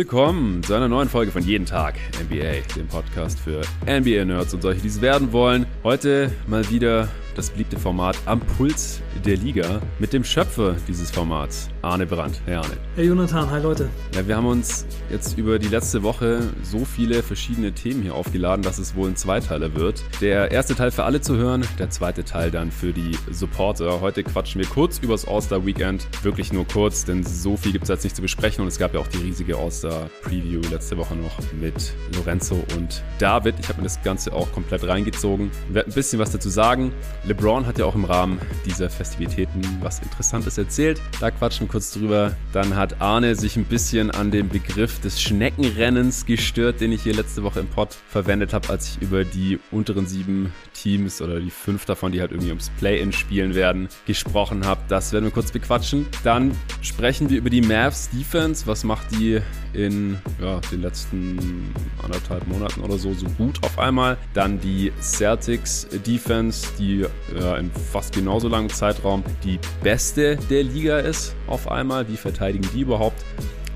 willkommen zu einer neuen Folge von Jeden Tag NBA, dem Podcast für NBA-Nerds und solche, die es werden wollen. Heute mal wieder das beliebte Format Am Puls der Liga mit dem Schöpfer dieses Formats, Arne Brandt. Hey Arne. Hey Jonathan, hi Leute. Ja, wir haben uns jetzt über die letzte Woche so viele verschiedene Themen hier aufgeladen, dass es wohl ein Zweiteiler wird. Der erste Teil für alle zu hören, der zweite Teil dann für die Supporter. Heute quatschen wir kurz über das All-Star Weekend. Wirklich nur kurz, denn so viel gibt es jetzt nicht zu besprechen und es gab ja auch die riesige All-Star Preview letzte Woche noch mit Lorenzo und David. Ich habe mir das Ganze auch komplett reingezogen. Ich werde ein bisschen was dazu sagen. LeBron hat ja auch im Rahmen dieser Festivitäten was Interessantes erzählt. Da quatschen kurz drüber. Dann hat Arne sich ein bisschen an dem Begriff des Schneckenrennens gestört, den ich hier letzte Woche im Pod verwendet habe, als ich über die unteren sieben Teams oder die fünf davon, die halt irgendwie ums Play-In spielen werden, gesprochen habe. Das werden wir kurz bequatschen. Dann sprechen wir über die Mavs Defense. Was macht die in ja, den letzten anderthalb Monaten oder so so gut auf einmal? Dann die Celtics Defense, die ja, in fast genauso langem Zeitraum die beste der Liga ist auf einmal. Wie verteidigen die überhaupt?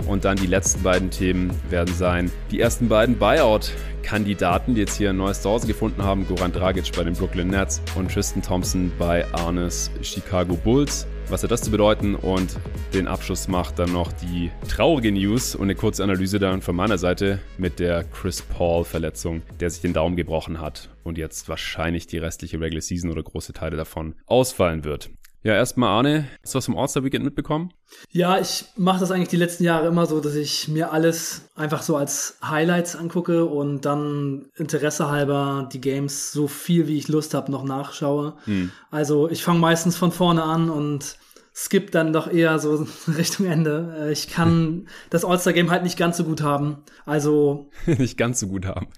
Und dann die letzten beiden Themen werden sein die ersten beiden Buyout-Kandidaten, die jetzt hier ein neues Zuhause gefunden haben. Goran Dragic bei den Brooklyn Nets und Tristan Thompson bei Arnes Chicago Bulls. Was hat das zu bedeuten? Und den Abschluss macht dann noch die traurige News und eine kurze Analyse dann von meiner Seite mit der Chris Paul-Verletzung, der sich den Daumen gebrochen hat und jetzt wahrscheinlich die restliche Regular Season oder große Teile davon ausfallen wird. Ja, erstmal Arne, hast du was vom All-Star-Weekend mitbekommen? Ja, ich mache das eigentlich die letzten Jahre immer so, dass ich mir alles einfach so als Highlights angucke und dann Interesse halber die Games so viel wie ich Lust habe noch nachschaue. Hm. Also ich fange meistens von vorne an und skip dann doch eher so Richtung Ende. Äh, ich kann das All-Star-Game halt nicht ganz so gut haben. Also. nicht ganz so gut haben.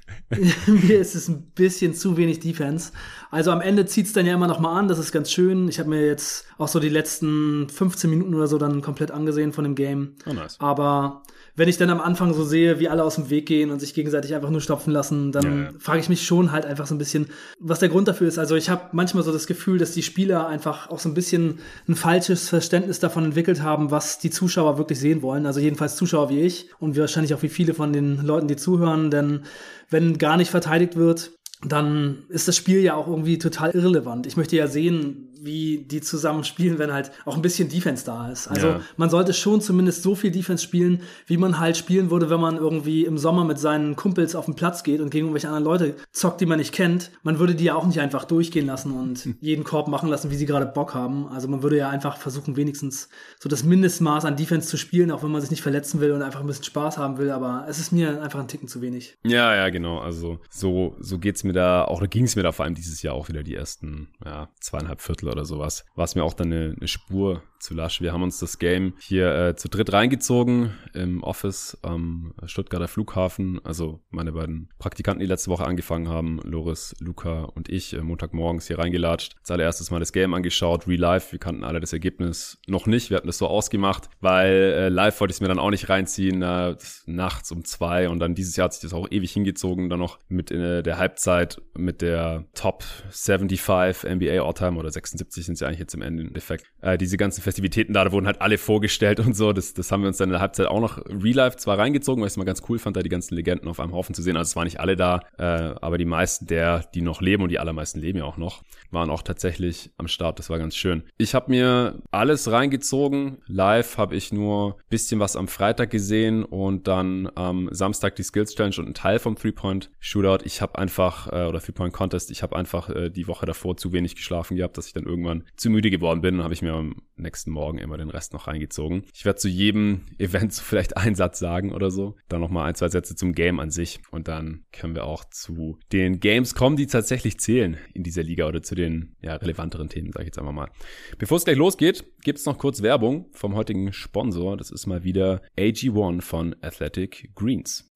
mir ist es ein bisschen zu wenig Defense. Also am Ende zieht's dann ja immer noch mal an. Das ist ganz schön. Ich habe mir jetzt auch so die letzten 15 Minuten oder so dann komplett angesehen von dem Game. Oh, nice. Aber wenn ich dann am Anfang so sehe, wie alle aus dem Weg gehen und sich gegenseitig einfach nur stopfen lassen, dann ja, ja. frage ich mich schon halt einfach so ein bisschen, was der Grund dafür ist. Also ich habe manchmal so das Gefühl, dass die Spieler einfach auch so ein bisschen ein falsches Verständnis davon entwickelt haben, was die Zuschauer wirklich sehen wollen. Also jedenfalls Zuschauer wie ich und wahrscheinlich auch wie viele von den Leuten, die zuhören, denn wenn gar nicht verteidigt wird, dann ist das Spiel ja auch irgendwie total irrelevant. Ich möchte ja sehen, wie die zusammen spielen, wenn halt auch ein bisschen Defense da ist. Also ja. man sollte schon zumindest so viel Defense spielen, wie man halt spielen würde, wenn man irgendwie im Sommer mit seinen Kumpels auf den Platz geht und gegen irgendwelche anderen Leute zockt, die man nicht kennt. Man würde die ja auch nicht einfach durchgehen lassen und hm. jeden Korb machen lassen, wie sie gerade Bock haben. Also man würde ja einfach versuchen, wenigstens so das Mindestmaß an Defense zu spielen, auch wenn man sich nicht verletzen will und einfach ein bisschen Spaß haben will. Aber es ist mir einfach ein Ticken zu wenig. Ja, ja, genau. Also so, so geht's mir da, auch ging es mir da vor allem dieses Jahr auch wieder die ersten ja, zweieinhalb Viertel oder sowas, war es mir auch dann eine, eine Spur zu lasch. Wir haben uns das Game hier äh, zu dritt reingezogen im Office am Stuttgarter Flughafen. Also meine beiden Praktikanten, die letzte Woche angefangen haben, Loris, Luca und ich, äh, Montagmorgens hier reingelatscht. Als allererstes mal das Game angeschaut, Real Life. Wir kannten alle das Ergebnis noch nicht. Wir hatten das so ausgemacht, weil äh, live wollte ich es mir dann auch nicht reinziehen, äh, nachts um zwei. Und dann dieses Jahr hat sich das auch ewig hingezogen, dann noch mit äh, der Halbzeit mit der Top 75 NBA All-Time oder 76 sind sie eigentlich jetzt im Endeffekt. Äh, diese ganzen Festivitäten da, da wurden halt alle vorgestellt und so. Das, das haben wir uns dann in der Halbzeit auch noch Real zwar reingezogen, weil ich es mal ganz cool fand, da die ganzen Legenden auf einem Haufen zu sehen. Also es waren nicht alle da, äh, aber die meisten der, die noch leben und die allermeisten leben ja auch noch, waren auch tatsächlich am Start. Das war ganz schön. Ich habe mir alles reingezogen. Live habe ich nur bisschen was am Freitag gesehen und dann am Samstag die Skills Challenge und ein Teil vom Three-Point Shootout. Ich habe einfach, äh, oder Three-Point Contest, ich habe einfach äh, die Woche davor zu wenig geschlafen gehabt, dass ich dann irgendwann zu müde geworden bin. Dann habe ich mir am nächsten Morgen immer den Rest noch reingezogen. Ich werde zu jedem Event so vielleicht einen Satz sagen oder so. Dann nochmal ein, zwei Sätze zum Game an sich. Und dann können wir auch zu den Games kommen, die tatsächlich zählen in dieser Liga oder zu den ja, relevanteren Themen, sage ich jetzt einfach mal. Bevor es gleich losgeht, gibt es noch kurz Werbung vom heutigen Sponsor. Das ist mal wieder AG1 von Athletic Greens.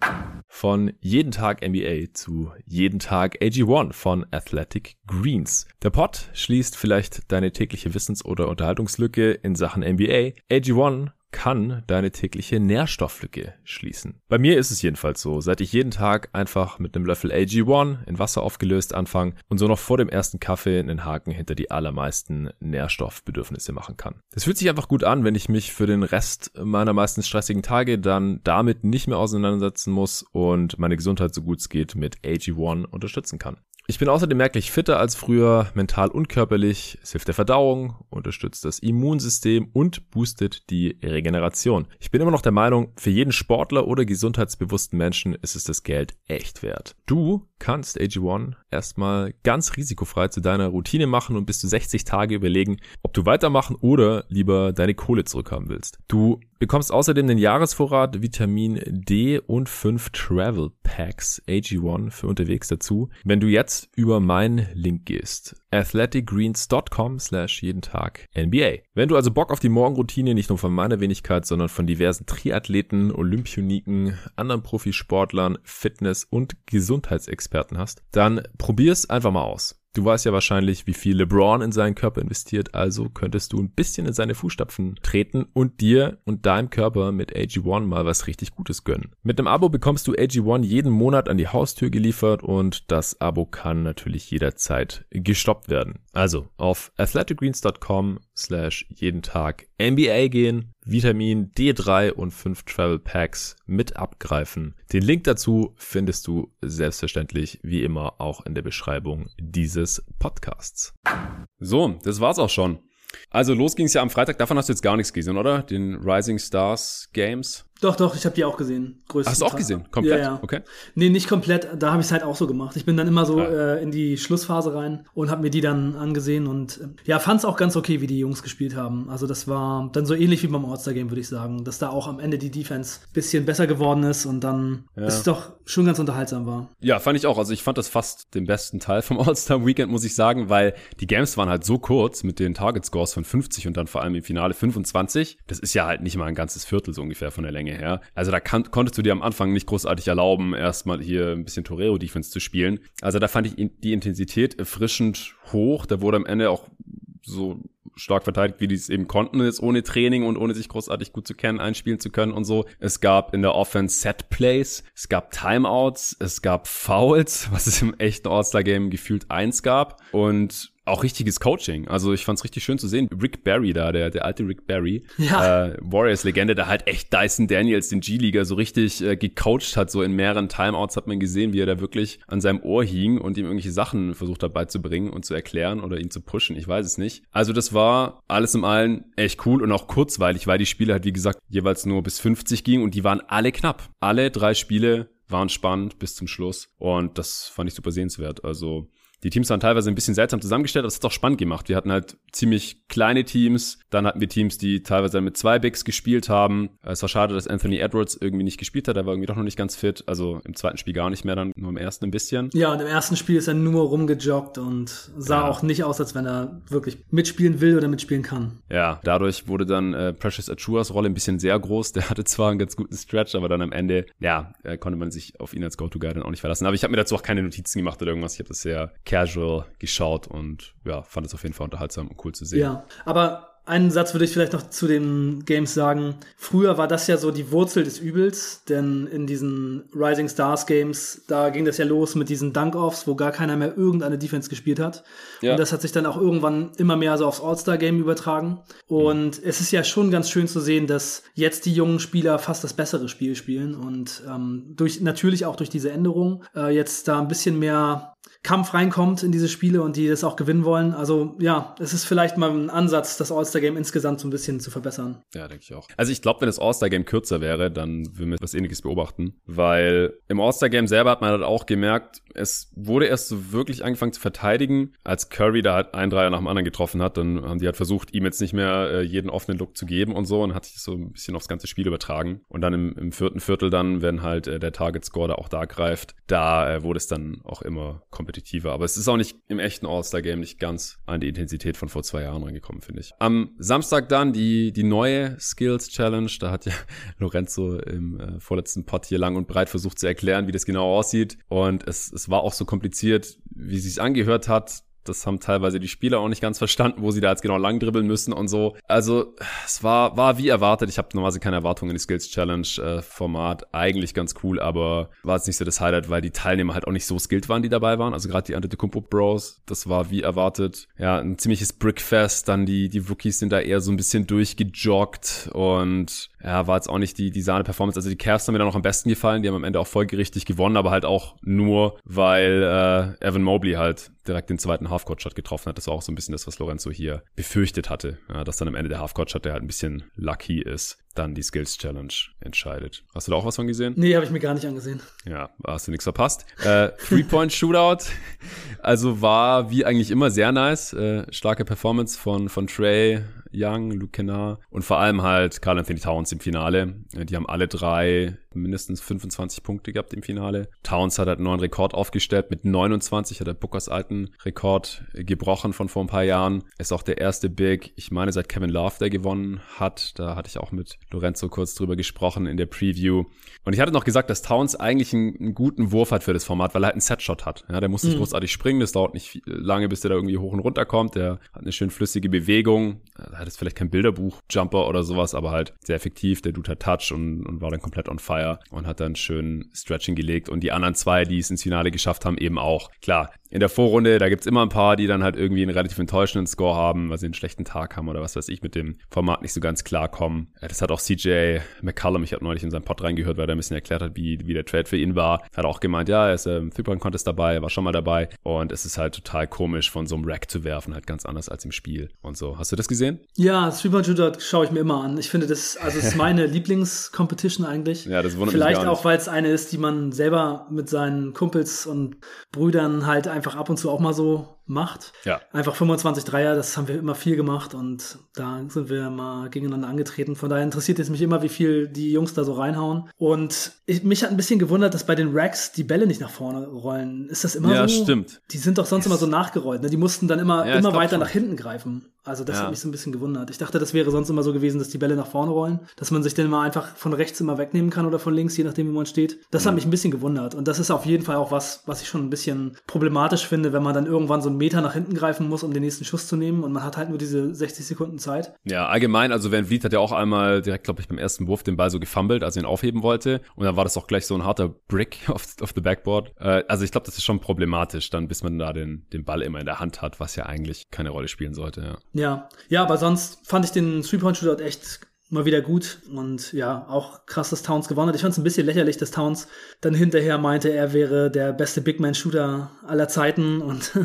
Von jeden Tag NBA zu jeden Tag AG1 von Athletic Greens. Der Pod schließt vielleicht deine tägliche Wissens- oder Unterhaltungslücke in Sachen NBA. AG1 kann deine tägliche Nährstofflücke schließen. Bei mir ist es jedenfalls so, seit ich jeden Tag einfach mit einem Löffel AG1 in Wasser aufgelöst anfange und so noch vor dem ersten Kaffee einen Haken hinter die allermeisten Nährstoffbedürfnisse machen kann. Das fühlt sich einfach gut an, wenn ich mich für den Rest meiner meistens stressigen Tage dann damit nicht mehr auseinandersetzen muss und meine Gesundheit so gut es geht mit AG1 unterstützen kann. Ich bin außerdem merklich fitter als früher, mental und körperlich. Es hilft der Verdauung, unterstützt das Immunsystem und boostet die Regeneration. Ich bin immer noch der Meinung, für jeden Sportler oder gesundheitsbewussten Menschen ist es das Geld echt wert. Du kannst AG1 erstmal ganz risikofrei zu deiner Routine machen und bis zu 60 Tage überlegen, ob du weitermachen oder lieber deine Kohle zurückhaben willst. Du bekommst außerdem den Jahresvorrat Vitamin D und 5 Travel Packs AG1 für unterwegs dazu, wenn du jetzt über meinen Link gehst. athleticgreens.com slash jeden Tag NBA. Wenn du also Bock auf die Morgenroutine nicht nur von meiner Wenigkeit, sondern von diversen Triathleten, Olympioniken, anderen Profisportlern, Fitness- und Gesundheitsexperten hast, dann probier's einfach mal aus. Du weißt ja wahrscheinlich, wie viel LeBron in seinen Körper investiert, also könntest du ein bisschen in seine Fußstapfen treten und dir und deinem Körper mit AG1 mal was richtig Gutes gönnen. Mit einem Abo bekommst du AG1 jeden Monat an die Haustür geliefert und das Abo kann natürlich jederzeit gestoppt werden. Also auf athleticgreens.com slash jeden Tag NBA gehen, Vitamin D3 und 5 Travel Packs mit abgreifen. Den Link dazu findest du selbstverständlich wie immer auch in der Beschreibung dieses Podcasts. So, das war's auch schon. Also los ging's ja am Freitag. Davon hast du jetzt gar nichts gesehen, oder? Den Rising Stars Games. Doch, doch, ich habe die auch gesehen. Hast du auch gesehen? Komplett? Ja, ja. Okay. Nee, nicht komplett. Da habe ich es halt auch so gemacht. Ich bin dann immer so ah. äh, in die Schlussphase rein und habe mir die dann angesehen und äh, ja, fand es auch ganz okay, wie die Jungs gespielt haben. Also das war dann so ähnlich wie beim All-Star-Game, würde ich sagen. Dass da auch am Ende die Defense bisschen besser geworden ist und dann ja. es doch schon ganz unterhaltsam war. Ja, fand ich auch. Also ich fand das fast den besten Teil vom All-Star-Weekend, muss ich sagen, weil die Games waren halt so kurz mit den Target-Scores von 50 und dann vor allem im Finale 25. Das ist ja halt nicht mal ein ganzes Viertel so ungefähr von der Länge her. Also da kann, konntest du dir am Anfang nicht großartig erlauben, erstmal hier ein bisschen Torero-Defense zu spielen. Also da fand ich die Intensität erfrischend hoch. Da wurde am Ende auch so stark verteidigt, wie die es eben konnten, jetzt ohne Training und ohne sich großartig gut zu kennen, einspielen zu können und so. Es gab in der Offense Set Plays, es gab Timeouts, es gab Fouls, was es im echten All-Star-Game gefühlt eins gab. Und auch richtiges Coaching. Also ich fand es richtig schön zu sehen. Rick Barry da, der, der alte Rick Barry, ja. äh, Warriors-Legende, der halt echt Dyson Daniels, den G-Leaguer, so richtig äh, gecoacht hat. So in mehreren Timeouts hat man gesehen, wie er da wirklich an seinem Ohr hing und ihm irgendwelche Sachen versucht hat beizubringen und zu erklären oder ihn zu pushen. Ich weiß es nicht. Also das war alles im Allen echt cool und auch kurzweilig, weil die Spiele halt, wie gesagt, jeweils nur bis 50 gingen und die waren alle knapp. Alle drei Spiele waren spannend bis zum Schluss und das fand ich super sehenswert. Also die Teams waren teilweise ein bisschen seltsam zusammengestellt, aber es hat auch spannend gemacht. Wir hatten halt ziemlich kleine Teams, dann hatten wir Teams, die teilweise mit zwei Bigs gespielt haben. Es war schade, dass Anthony Edwards irgendwie nicht gespielt hat, er war irgendwie doch noch nicht ganz fit, also im zweiten Spiel gar nicht mehr, dann nur im ersten ein bisschen. Ja, und im ersten Spiel ist er nur rumgejoggt und sah ja. auch nicht aus, als wenn er wirklich mitspielen will oder mitspielen kann. Ja, dadurch wurde dann äh, Precious Achuas Rolle ein bisschen sehr groß. Der hatte zwar einen ganz guten Stretch, aber dann am Ende, ja, äh, konnte man sich auf ihn als Go-To-Guy dann auch nicht verlassen. Aber ich habe mir dazu auch keine Notizen gemacht oder irgendwas. Ich habe das sehr casual geschaut und ja, fand es auf jeden Fall unterhaltsam und cool zu sehen. Ja, aber einen Satz würde ich vielleicht noch zu den Games sagen. Früher war das ja so die Wurzel des Übels, denn in diesen Rising Stars Games, da ging das ja los mit diesen Dunk-Offs, wo gar keiner mehr irgendeine Defense gespielt hat. Ja. Und das hat sich dann auch irgendwann immer mehr so aufs All-Star-Game übertragen. Und mhm. es ist ja schon ganz schön zu sehen, dass jetzt die jungen Spieler fast das bessere Spiel spielen und ähm, durch natürlich auch durch diese Änderung äh, jetzt da ein bisschen mehr Kampf reinkommt in diese Spiele und die das auch gewinnen wollen. Also ja, es ist vielleicht mal ein Ansatz, das All-Star-Game insgesamt so ein bisschen zu verbessern. Ja, denke ich auch. Also ich glaube, wenn das All-Star-Game kürzer wäre, dann würden wir was ähnliches beobachten. Weil im All-Star-Game selber hat man halt auch gemerkt, es wurde erst so wirklich angefangen zu verteidigen, als Curry da halt ein Dreier nach dem anderen getroffen hat. Dann haben die halt versucht, ihm jetzt nicht mehr äh, jeden offenen Look zu geben und so und hat sich so ein bisschen aufs ganze Spiel übertragen. Und dann im, im vierten Viertel dann, wenn halt äh, der Target-Score da auch da greift, da äh, wurde es dann auch immer kompetitiver. Aber es ist auch nicht im echten All-Star-Game nicht ganz an die Intensität von vor zwei Jahren rangekommen, finde ich. Am Samstag dann die, die neue Skills Challenge. Da hat ja Lorenzo im äh, vorletzten Pod hier lang und breit versucht zu erklären, wie das genau aussieht. Und es, es war auch so kompliziert, wie es sich angehört hat Das haben teilweise die Spieler auch nicht ganz verstanden, wo sie da jetzt genau lang dribbeln müssen und so. Also es war, war wie erwartet. Ich habe normalerweise keine Erwartungen in die Skills Challenge äh, Format. Eigentlich ganz cool, aber war jetzt nicht so das Highlight, weil die Teilnehmer halt auch nicht so skilled waren, die dabei waren. Also gerade die Antetokounmpo Bros, das war wie erwartet. Ja, ein ziemliches Brickfest. Dann die, die Rookies sind da eher so ein bisschen durchgejoggt und ja, war jetzt auch nicht die, die Sahne-Performance. Also die Cavs haben mir dann noch am besten gefallen. Die haben am Ende auch folgerichtig gewonnen, aber halt auch nur, weil äh, Evan Mobley halt direkt den zweiten Halfcourt-Shot getroffen hat. Das war auch so ein bisschen das, was Lorenzo hier befürchtet hatte. Ja, dass dann am Ende der Halfcourt-Shot, der halt ein bisschen lucky ist, dann die Skills Challenge entscheidet. Hast du da auch was von gesehen? Nee, habe ich mir gar nicht angesehen. Ja, hast du nichts verpasst. Äh, Three-Point-Shootout, also war wie eigentlich immer sehr nice. Äh, starke Performance von, von Trey, Young, Luke Kennard und vor allem halt Carl Anthony Towns im Finale. Die haben alle drei mindestens 25 Punkte gehabt im Finale. Towns hat halt einen neuen Rekord aufgestellt. Mit 29 hat er Bookers alten Rekord gebrochen von vor ein paar Jahren. Ist auch der erste Big, ich meine, seit Kevin Love, der gewonnen hat. Da hatte ich auch mit Lorenzo kurz drüber gesprochen in der Preview. Und ich hatte noch gesagt, dass Towns eigentlich einen, einen guten Wurf hat für das Format, weil er halt einen Setshot hat. Ja, der muss nicht mhm. großartig springen. Das dauert nicht lange, bis der da irgendwie hoch und runter kommt. Der hat eine schön flüssige Bewegung. Da hat es vielleicht kein Bilderbuch, Jumper oder sowas, aber halt sehr effektiv. Der Dude hat Touch und, und war dann komplett on fire. Und hat dann schön Stretching gelegt. Und die anderen zwei, die es ins Finale geschafft haben, eben auch. Klar, in der Vorrunde, da gibt's immer ein paar, die dann halt irgendwie einen relativ enttäuschenden Score haben, weil sie einen schlechten Tag haben oder was weiß ich, mit dem Format nicht so ganz klarkommen. Das hat auch CJ McCallum, ich habe neulich in seinen Pod reingehört, weil er ein bisschen erklärt hat, wie, wie der Trade für ihn war. Hat auch gemeint, ja, er ist im Three-Point-Contest dabei, war schon mal dabei. Und es ist halt total komisch, von so einem Rack zu werfen, halt ganz anders als im Spiel und so. Hast du das gesehen? Ja, Three-Point-Shooter schaue ich mir immer an. Ich finde das, also ist meine Lieblings-Competition eigentlich. Ja, das wundert Vielleicht mich auch, weil es eine ist, die man selber mit seinen Kumpels und Brüdern halt einfach ab und zu auch mal so macht. Ja. Einfach 25 Dreier, das haben wir immer viel gemacht und da sind wir mal gegeneinander angetreten. Von daher interessiert es mich immer, wie viel die Jungs da so reinhauen. Und ich, mich hat ein bisschen gewundert, dass bei den Racks die Bälle nicht nach vorne rollen. Ist das immer ja, so? Ja, stimmt. Die sind doch sonst immer so nachgerollt. Ne? Die mussten dann immer, ja, immer weiter schon. nach hinten greifen. Also das ja. hat mich so ein bisschen gewundert. Ich dachte, das wäre sonst immer so gewesen, dass die Bälle nach vorne rollen, dass man sich dann immer einfach von rechts immer wegnehmen kann oder von links, je nachdem, wie man steht. Das hat mich ein bisschen gewundert. Und das ist auf jeden Fall auch was, was ich schon ein bisschen problematisch finde, wenn man dann irgendwann so einen Meter nach hinten greifen muss, um den nächsten Schuss zu nehmen und man hat halt nur diese 60 Sekunden Zeit. Ja, allgemein, also Van Vliet hat ja auch einmal direkt, glaube ich, beim ersten Wurf den Ball so gefummelt, als er ihn aufheben wollte. Und dann war das auch gleich so ein harter Brick auf, auf the Backboard. Äh, also ich glaube, das ist schon problematisch, dann bis man da den, den Ball immer in der Hand hat, was ja eigentlich keine Rolle spielen sollte. Ja, ja, ja aber sonst fand ich den Three-Point-Shootout echt mal wieder gut und ja, auch krass, dass Towns gewonnen hat. Ich fand es ein bisschen lächerlich, dass Towns dann hinterher meinte, er wäre der beste Big Man-Shooter aller Zeiten und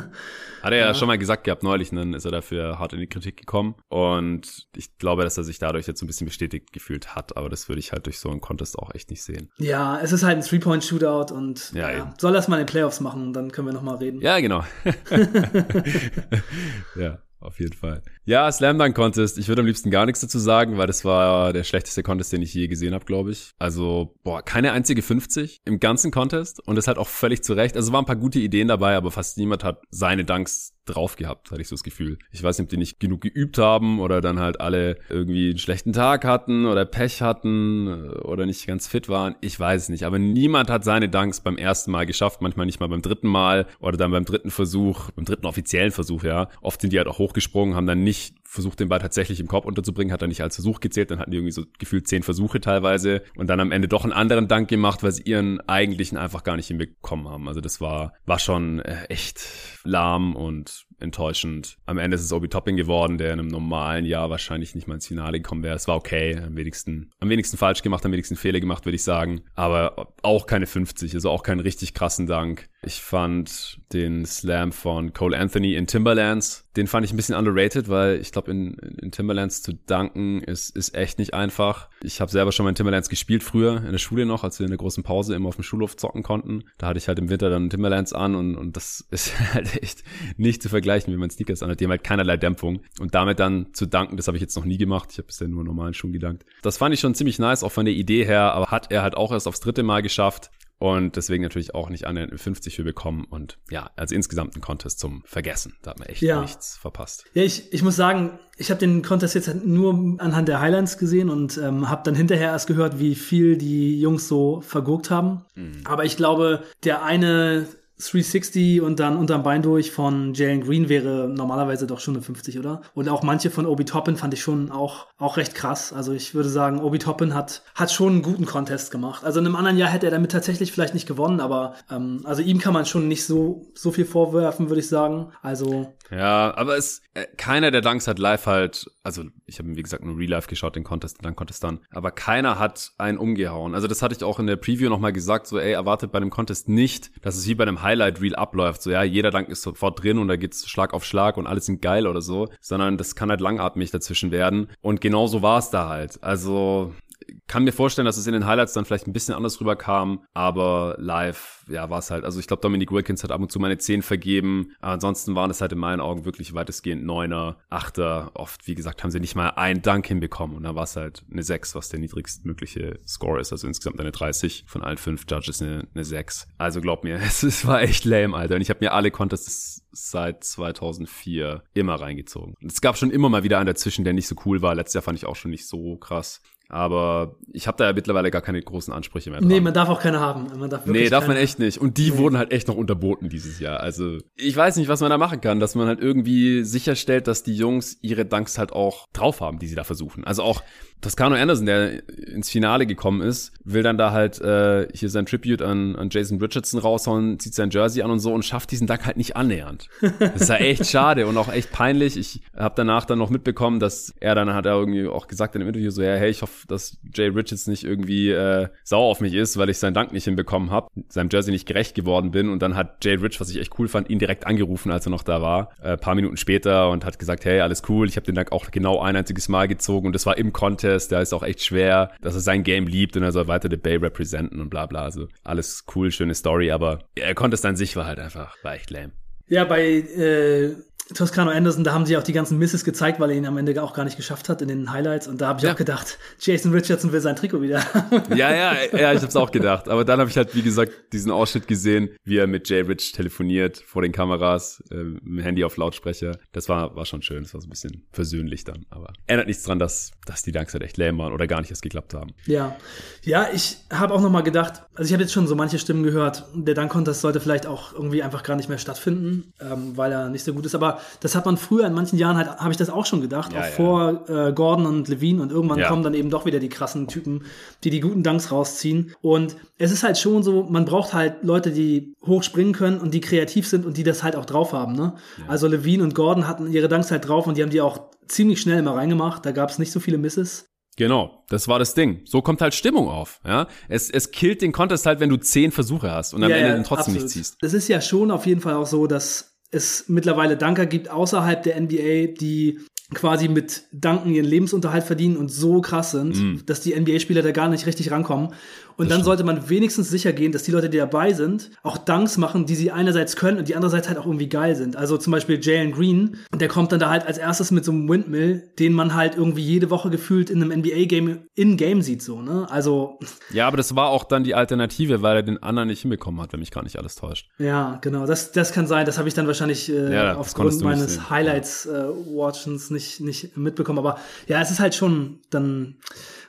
Hat er ja. ja, schon mal gesagt gehabt neulich, dann ist er dafür hart in die Kritik gekommen. Und ich glaube, dass er sich dadurch jetzt ein bisschen bestätigt gefühlt hat. Aber das würde ich halt durch so einen Contest auch echt nicht sehen. Ja, es ist halt ein Three-Point-Shootout und ja, ja, soll das mal in den Playoffs machen, dann können wir nochmal reden. Ja, genau. ja auf jeden Fall. Ja, Slam Dunk Contest. Ich würde am liebsten gar nichts dazu sagen, weil das war der schlechteste Contest, den ich je gesehen habe, glaube ich. Also, boah, keine einzige 50 im ganzen Contest und das halt auch völlig zu Recht. Also, waren ein paar gute Ideen dabei, aber fast niemand hat seine Dunks drauf gehabt, hatte ich so das Gefühl. Ich weiß nicht, ob die nicht genug geübt haben oder dann halt alle irgendwie einen schlechten Tag hatten oder Pech hatten äh, oder nicht ganz fit waren. Ich weiß es nicht. Aber niemand hat seine Dunks beim ersten Mal geschafft, manchmal nicht mal beim dritten Mal oder dann beim dritten Versuch, beim dritten offiziellen Versuch, ja. Oft sind die halt auch hochgesprungen, haben dann nicht versucht, den Ball tatsächlich im Korb unterzubringen, hat er nicht als Versuch gezählt, dann hatten die irgendwie so gefühlt zehn Versuche teilweise und dann am Ende doch einen anderen Dank gemacht, weil sie ihren eigentlichen einfach gar nicht hinbekommen haben. Also das war, war schon äh, echt lahm und enttäuschend. Am Ende ist es Obi Topping geworden, der in einem normalen Jahr wahrscheinlich nicht mal ins Finale gekommen wäre. Es war okay, am wenigsten, am wenigsten falsch gemacht, am wenigsten Fehler gemacht, würde ich sagen. Aber auch keine 50, also auch keinen richtig krassen Dank. Ich fand den Slam von Cole Anthony in Timberlands, den fand ich ein bisschen underrated, weil ich glaube, in, in Timberlands zu danken ist, ist echt nicht einfach. Ich habe selber schon mal in Timberlands gespielt, früher in der Schule noch, als wir in der großen Pause immer auf dem Schulhof zocken konnten. Da hatte ich halt im Winter dann Timberlands an und, und das ist halt echt nicht zu vergleichen, wie man Sneakers anhat. Die haben halt keinerlei Dämpfung. Und damit dann zu danken, das habe ich jetzt noch nie gemacht. Ich habe bisher nur normalen Schuhen gedankt. Das fand ich schon ziemlich nice, auch von der Idee her, aber hat er halt auch erst aufs dritte Mal geschafft. Und deswegen natürlich auch nicht annähernd 50 für bekommen. Und ja, als insgesamt ein Contest zum Vergessen. Da hat man echt ja. nichts verpasst. Ja, ich, ich muss sagen, ich habe den Contest jetzt halt nur anhand der Highlights gesehen und ähm, habe dann hinterher erst gehört, wie viel die Jungs so vergurkt haben. Mhm. Aber ich glaube, der eine 360 und dann unterm Bein durch von Jalen Green wäre normalerweise doch schon eine 50, oder? Und auch manche von Obi Toppin fand ich schon auch, auch recht krass. Also ich würde sagen, Obi Toppin hat, hat schon einen guten Contest gemacht. Also in einem anderen Jahr hätte er damit tatsächlich vielleicht nicht gewonnen, aber ähm, also ihm kann man schon nicht so, so viel vorwerfen, würde ich sagen. Also. Ja, aber es, äh, keiner der Dunks hat live halt, also ich habe wie gesagt nur Real Life geschaut, den Contest, den Contest dann, aber keiner hat einen umgehauen. Also das hatte ich auch in der Preview nochmal gesagt, so ey, erwartet bei einem Contest nicht, dass es wie bei einem Highlight Reel abläuft, so ja, jeder Dank ist sofort drin und da geht's Schlag auf Schlag und alles sind geil oder so, sondern das kann halt langatmig dazwischen werden und genau so war es da halt. Also kann mir vorstellen, dass es in den Highlights dann vielleicht ein bisschen anders rüberkam, aber live, ja, war es halt. Also ich glaube, Dominic Wilkins hat ab und zu meine 10 vergeben. Aber ansonsten waren es halt in meinen Augen wirklich weitestgehend Neuner, Achter. Oft, wie gesagt, haben sie nicht mal einen Dank hinbekommen. Und dann war es halt eine 6, was der niedrigstmögliche Score ist. Also insgesamt eine 30 von allen fünf Judges eine, eine 6. Also glaub mir, es, es war echt lame, Alter. Und ich habe mir alle Contests seit 2004 immer reingezogen. Und es gab schon immer mal wieder einen dazwischen, der nicht so cool war. Letztes Jahr fand ich auch schon nicht so krass. Aber ich habe da ja mittlerweile gar keine großen Ansprüche mehr dran. Nee, man darf auch keine haben. Man darf nee, darf man echt nicht. Und die nee. wurden halt echt noch unterboten dieses Jahr. Also ich weiß nicht, was man da machen kann, dass man halt irgendwie sicherstellt, dass die Jungs ihre Dunks halt auch drauf haben, die sie da versuchen. Also auch Toscano Anderson, der ins Finale gekommen ist, will dann da halt äh, hier sein Tribute an, an Jason Richardson raushauen, zieht sein Jersey an und so und schafft diesen Dank halt nicht annähernd. Das ist ja echt schade und auch echt peinlich. Ich habe danach dann noch mitbekommen, dass er dann hat er irgendwie auch gesagt in dem Interview so, ja, hey, ich hoffe, dass Jay Richards nicht irgendwie äh, sauer auf mich ist, weil ich seinen Dank nicht hinbekommen habe, seinem Jersey nicht gerecht geworden bin. Und dann hat Jay Rich, was ich echt cool fand, ihn direkt angerufen, als er noch da war, äh, paar Minuten später und hat gesagt, hey, alles cool, ich habe den Dank auch genau ein einziges Mal gezogen. Und das war im Contest, da ist auch echt schwer, dass er sein Game liebt und er soll weiter The Bay representen und bla bla. Also alles cool, schöne Story, aber er Contest an sich war halt einfach, war echt lame. Ja, bei äh, Toscano Anderson, da haben sie auch die ganzen Misses gezeigt, weil er ihn am Ende auch gar nicht geschafft hat in den Highlights. Und da habe ich ja. auch gedacht, Jason Richardson will sein Trikot wieder. ja, ja, ja, ich habe es auch gedacht. Aber dann habe ich halt, wie gesagt, diesen Ausschnitt gesehen, wie er mit Jay Rich telefoniert vor den Kameras, äh, mit dem Handy auf Lautsprecher. Das war, war schon schön. Das war so ein bisschen versöhnlich dann. Aber ändert nichts dran, dass, dass die Dunks halt echt lame waren oder gar nicht erst geklappt haben. Ja, ja, ich habe auch noch mal gedacht, also ich habe jetzt schon so manche Stimmen gehört, der Dunk Contest sollte vielleicht auch irgendwie einfach gar nicht mehr stattfinden, ähm, weil er nicht so gut ist. Aber das hat man früher in manchen Jahren halt, habe ich das auch schon gedacht, ja, auch ja. vor äh, Gordon und Levine und irgendwann ja. kommen dann eben doch wieder die krassen Typen, die die guten Dunks rausziehen. Und es ist halt schon so, man braucht halt Leute, die hoch springen können und die kreativ sind und die das halt auch drauf haben. Ne? Also Levine und Gordon hatten ihre Dunks halt drauf und die haben die auch ziemlich schnell immer reingemacht. Da gab es nicht so viele Misses. Genau, das war das Ding. So kommt halt Stimmung auf. Ja, es, es killt den Contest halt, wenn du zehn Versuche hast und am ja, Ende ja, trotzdem absolut. nicht ziehst. Es ist ja schon auf jeden Fall auch so, dass es mittlerweile Danker gibt außerhalb der NBA, die quasi mit Danken ihren Lebensunterhalt verdienen und so krass sind, mm. dass die NBA-Spieler da gar nicht richtig rankommen. Und das dann sollte man wenigstens sicher gehen, dass die Leute, die dabei sind, auch Dunks machen, die sie einerseits können und die andererseits halt auch irgendwie geil sind. Also zum Beispiel Jalen Green, der kommt dann da halt als erstes mit so einem Windmill, den man halt irgendwie jede Woche gefühlt in einem NBA-Game in-Game sieht, so, ne? Also. Ja, aber das war auch dann die Alternative, weil er den anderen nicht hinbekommen hat, wenn mich gar nicht alles täuscht. Ja, genau. Das, das kann sein. Das habe ich dann wahrscheinlich äh, ja, aufgrund meines Highlights-Watchens äh, nicht, nicht mitbekommen. Aber ja, es ist halt schon dann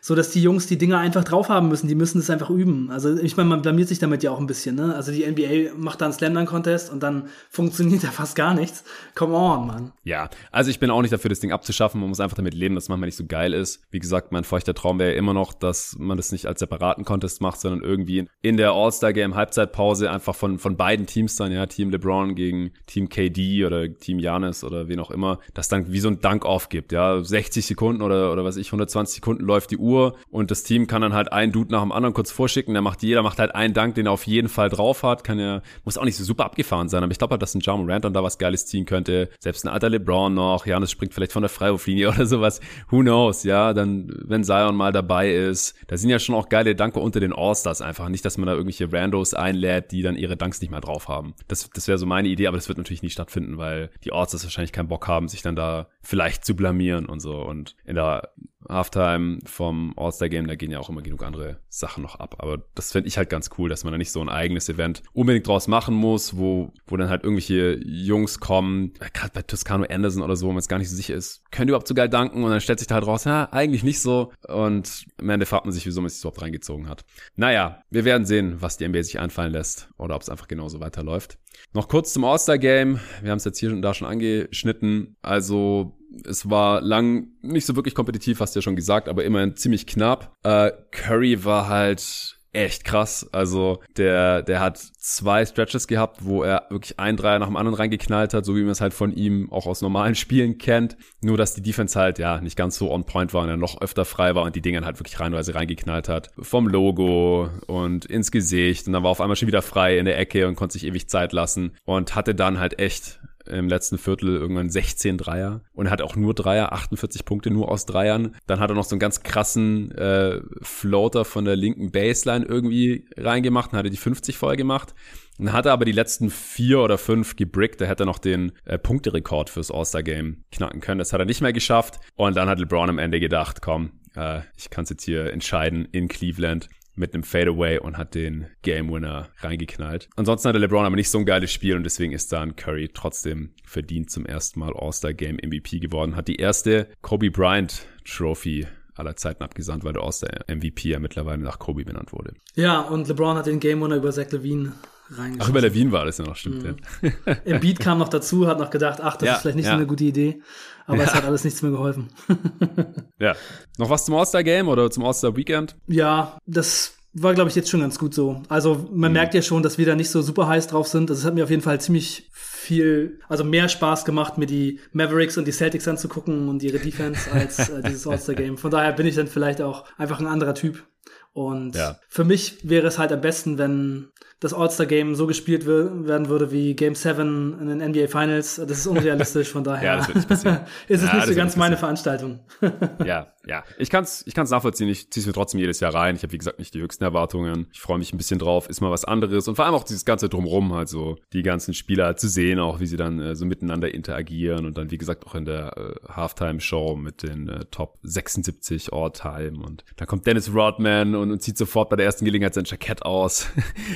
so dass die Jungs die Dinger einfach drauf haben müssen. Die müssen es einfach üben. Also ich meine, man blamiert sich damit ja auch ein bisschen. Ne? Also die NBA macht dann Slam Dunk Contest und dann funktioniert da fast gar nichts. Come on, Mann. Ja, also ich bin auch nicht dafür, das Ding abzuschaffen. Man muss einfach damit leben, dass manchmal nicht so geil ist. Wie gesagt, mein feuchter Traum wäre immer noch, dass man das nicht als separaten Contest macht, sondern irgendwie in der All-Star Game Halbzeitpause einfach von von beiden Teams dann, ja, Team LeBron gegen Team KD oder Team Janis oder wen auch immer, das dann wie so ein Dunk-Off gibt. Ja, 60 Sekunden oder oder was ich 120 Sekunden läuft die Uhr Uhr und das Team kann dann halt einen Dude nach dem anderen kurz vorschicken. Der macht jeder macht halt einen Dank, den er auf jeden Fall drauf hat. Kann ja, muss auch nicht so super abgefahren sein, aber ich glaube halt, dass ein John Rand dann da was Geiles ziehen könnte. Selbst ein alter LeBron noch, ja, und es springt vielleicht von der Freiwurflinie oder sowas. Who knows, ja, dann, wenn Zion mal dabei ist. Da sind ja schon auch geile Danke unter den All-Stars einfach. Nicht, dass man da irgendwelche Randos einlädt, die dann ihre Danks nicht mehr drauf haben. Das, das wäre so meine Idee, aber das wird natürlich nicht stattfinden, weil die All-Stars wahrscheinlich keinen Bock haben, sich dann da vielleicht zu blamieren und so. Und in der Halftime vom All-Star-Game, da gehen ja auch immer genug andere Sachen noch ab. Aber das fände ich halt ganz cool, dass man da nicht so ein eigenes Event unbedingt draus machen muss, wo, wo dann halt irgendwelche Jungs kommen, gerade bei Toscano Anderson oder so, wo man es gar nicht so sicher ist, können die überhaupt so geil danken? Und dann stellt sich da halt raus, ja, eigentlich nicht so. Und am Ende fragt man sich, wieso man sich überhaupt reingezogen hat. Naja, wir werden sehen, was die NBA sich einfallen lässt oder ob es einfach genauso weiterläuft. Noch kurz zum All-Star-Game. Wir haben es jetzt hier und da schon angeschnitten. Also es war lang nicht so wirklich kompetitiv, hast du ja schon gesagt, aber immerhin ziemlich knapp. Äh, Curry war halt echt krass. Also der, der hat zwei Stretches gehabt, wo er wirklich ein Dreier nach dem anderen reingeknallt hat, so wie man es halt von ihm auch aus normalen Spielen kennt. Nur, dass die Defense halt, ja, nicht ganz so on point war und er noch öfter frei war und die Dinger halt wirklich reinweise reingeknallt hat. Vom Logo und ins Gesicht. Und dann war auf einmal schon wieder frei in der Ecke und konnte sich ewig Zeit lassen und hatte dann halt echt im letzten Viertel irgendwann 16 Dreier und hat auch nur Dreier, 48 Punkte nur aus Dreiern. Dann hat er noch so einen ganz krassen äh, Floater von der linken Baseline irgendwie reingemacht und hatte die 50 voll gemacht. Dann hat er aber die letzten vier oder fünf gebrickt. Da hätte er noch den äh, Punkterekord fürs All-Star-Game knacken können. Das hat er nicht mehr geschafft. Und dann hat LeBron am Ende gedacht, komm, äh, ich kann es jetzt hier entscheiden in Cleveland mit einem Fadeaway und hat den Game Winner reingeknallt. Ansonsten hatte LeBron aber nicht so ein geiles Spiel und deswegen ist dann Curry trotzdem verdient zum ersten Mal All-Star Game MVP geworden. Hat die erste Kobe Bryant Trophy aller Zeiten abgesandt, weil der All-Star MVP ja mittlerweile nach Kobe benannt wurde. Ja, und LeBron hat den Game Winner über Zach Levine reingeschossen. Ach, über Levine war das ja noch, stimmt. Mhm. Ja. Im Beat kam noch dazu, hat noch gedacht, ach, das ja, ist vielleicht nicht ja. so eine gute Idee. Aber es hat alles nichts mehr geholfen. ja. Noch was zum All-Star-Game oder zum All-Star-Weekend? Ja, das war, glaube ich, jetzt schon ganz gut so. Also man mhm. merkt ja schon, dass wir da nicht so super heiß drauf sind. Also es hat mir auf jeden Fall ziemlich viel, also mehr Spaß gemacht, mir die Mavericks und die Celtics anzugucken und ihre Defense als äh, dieses All-Star-Game. Von daher bin ich dann vielleicht auch einfach ein anderer Typ. Und ja. für mich wäre es halt am besten, wenn das All-Star-Game so gespielt werden würde wie Game 7 in den NBA Finals. Das ist unrealistisch, von daher ja, das wird nicht passieren. ist es ja, nicht so ganz meine Veranstaltung. ja, ja. Ich kann es ich kann's nachvollziehen. Ich ziehe es mir trotzdem jedes Jahr rein. Ich habe, wie gesagt, nicht die höchsten Erwartungen. Ich freue mich ein bisschen drauf. Ist mal was anderes. Und vor allem auch dieses ganze Drumrum, halt so die ganzen Spieler zu sehen, auch wie sie dann äh, so miteinander interagieren. Und dann, wie gesagt, auch in der äh, Halftime-Show mit den äh, Top 76 All-Time. Und dann kommt Dennis Rodman und und, zieht sofort bei der ersten Gelegenheit sein Jackett aus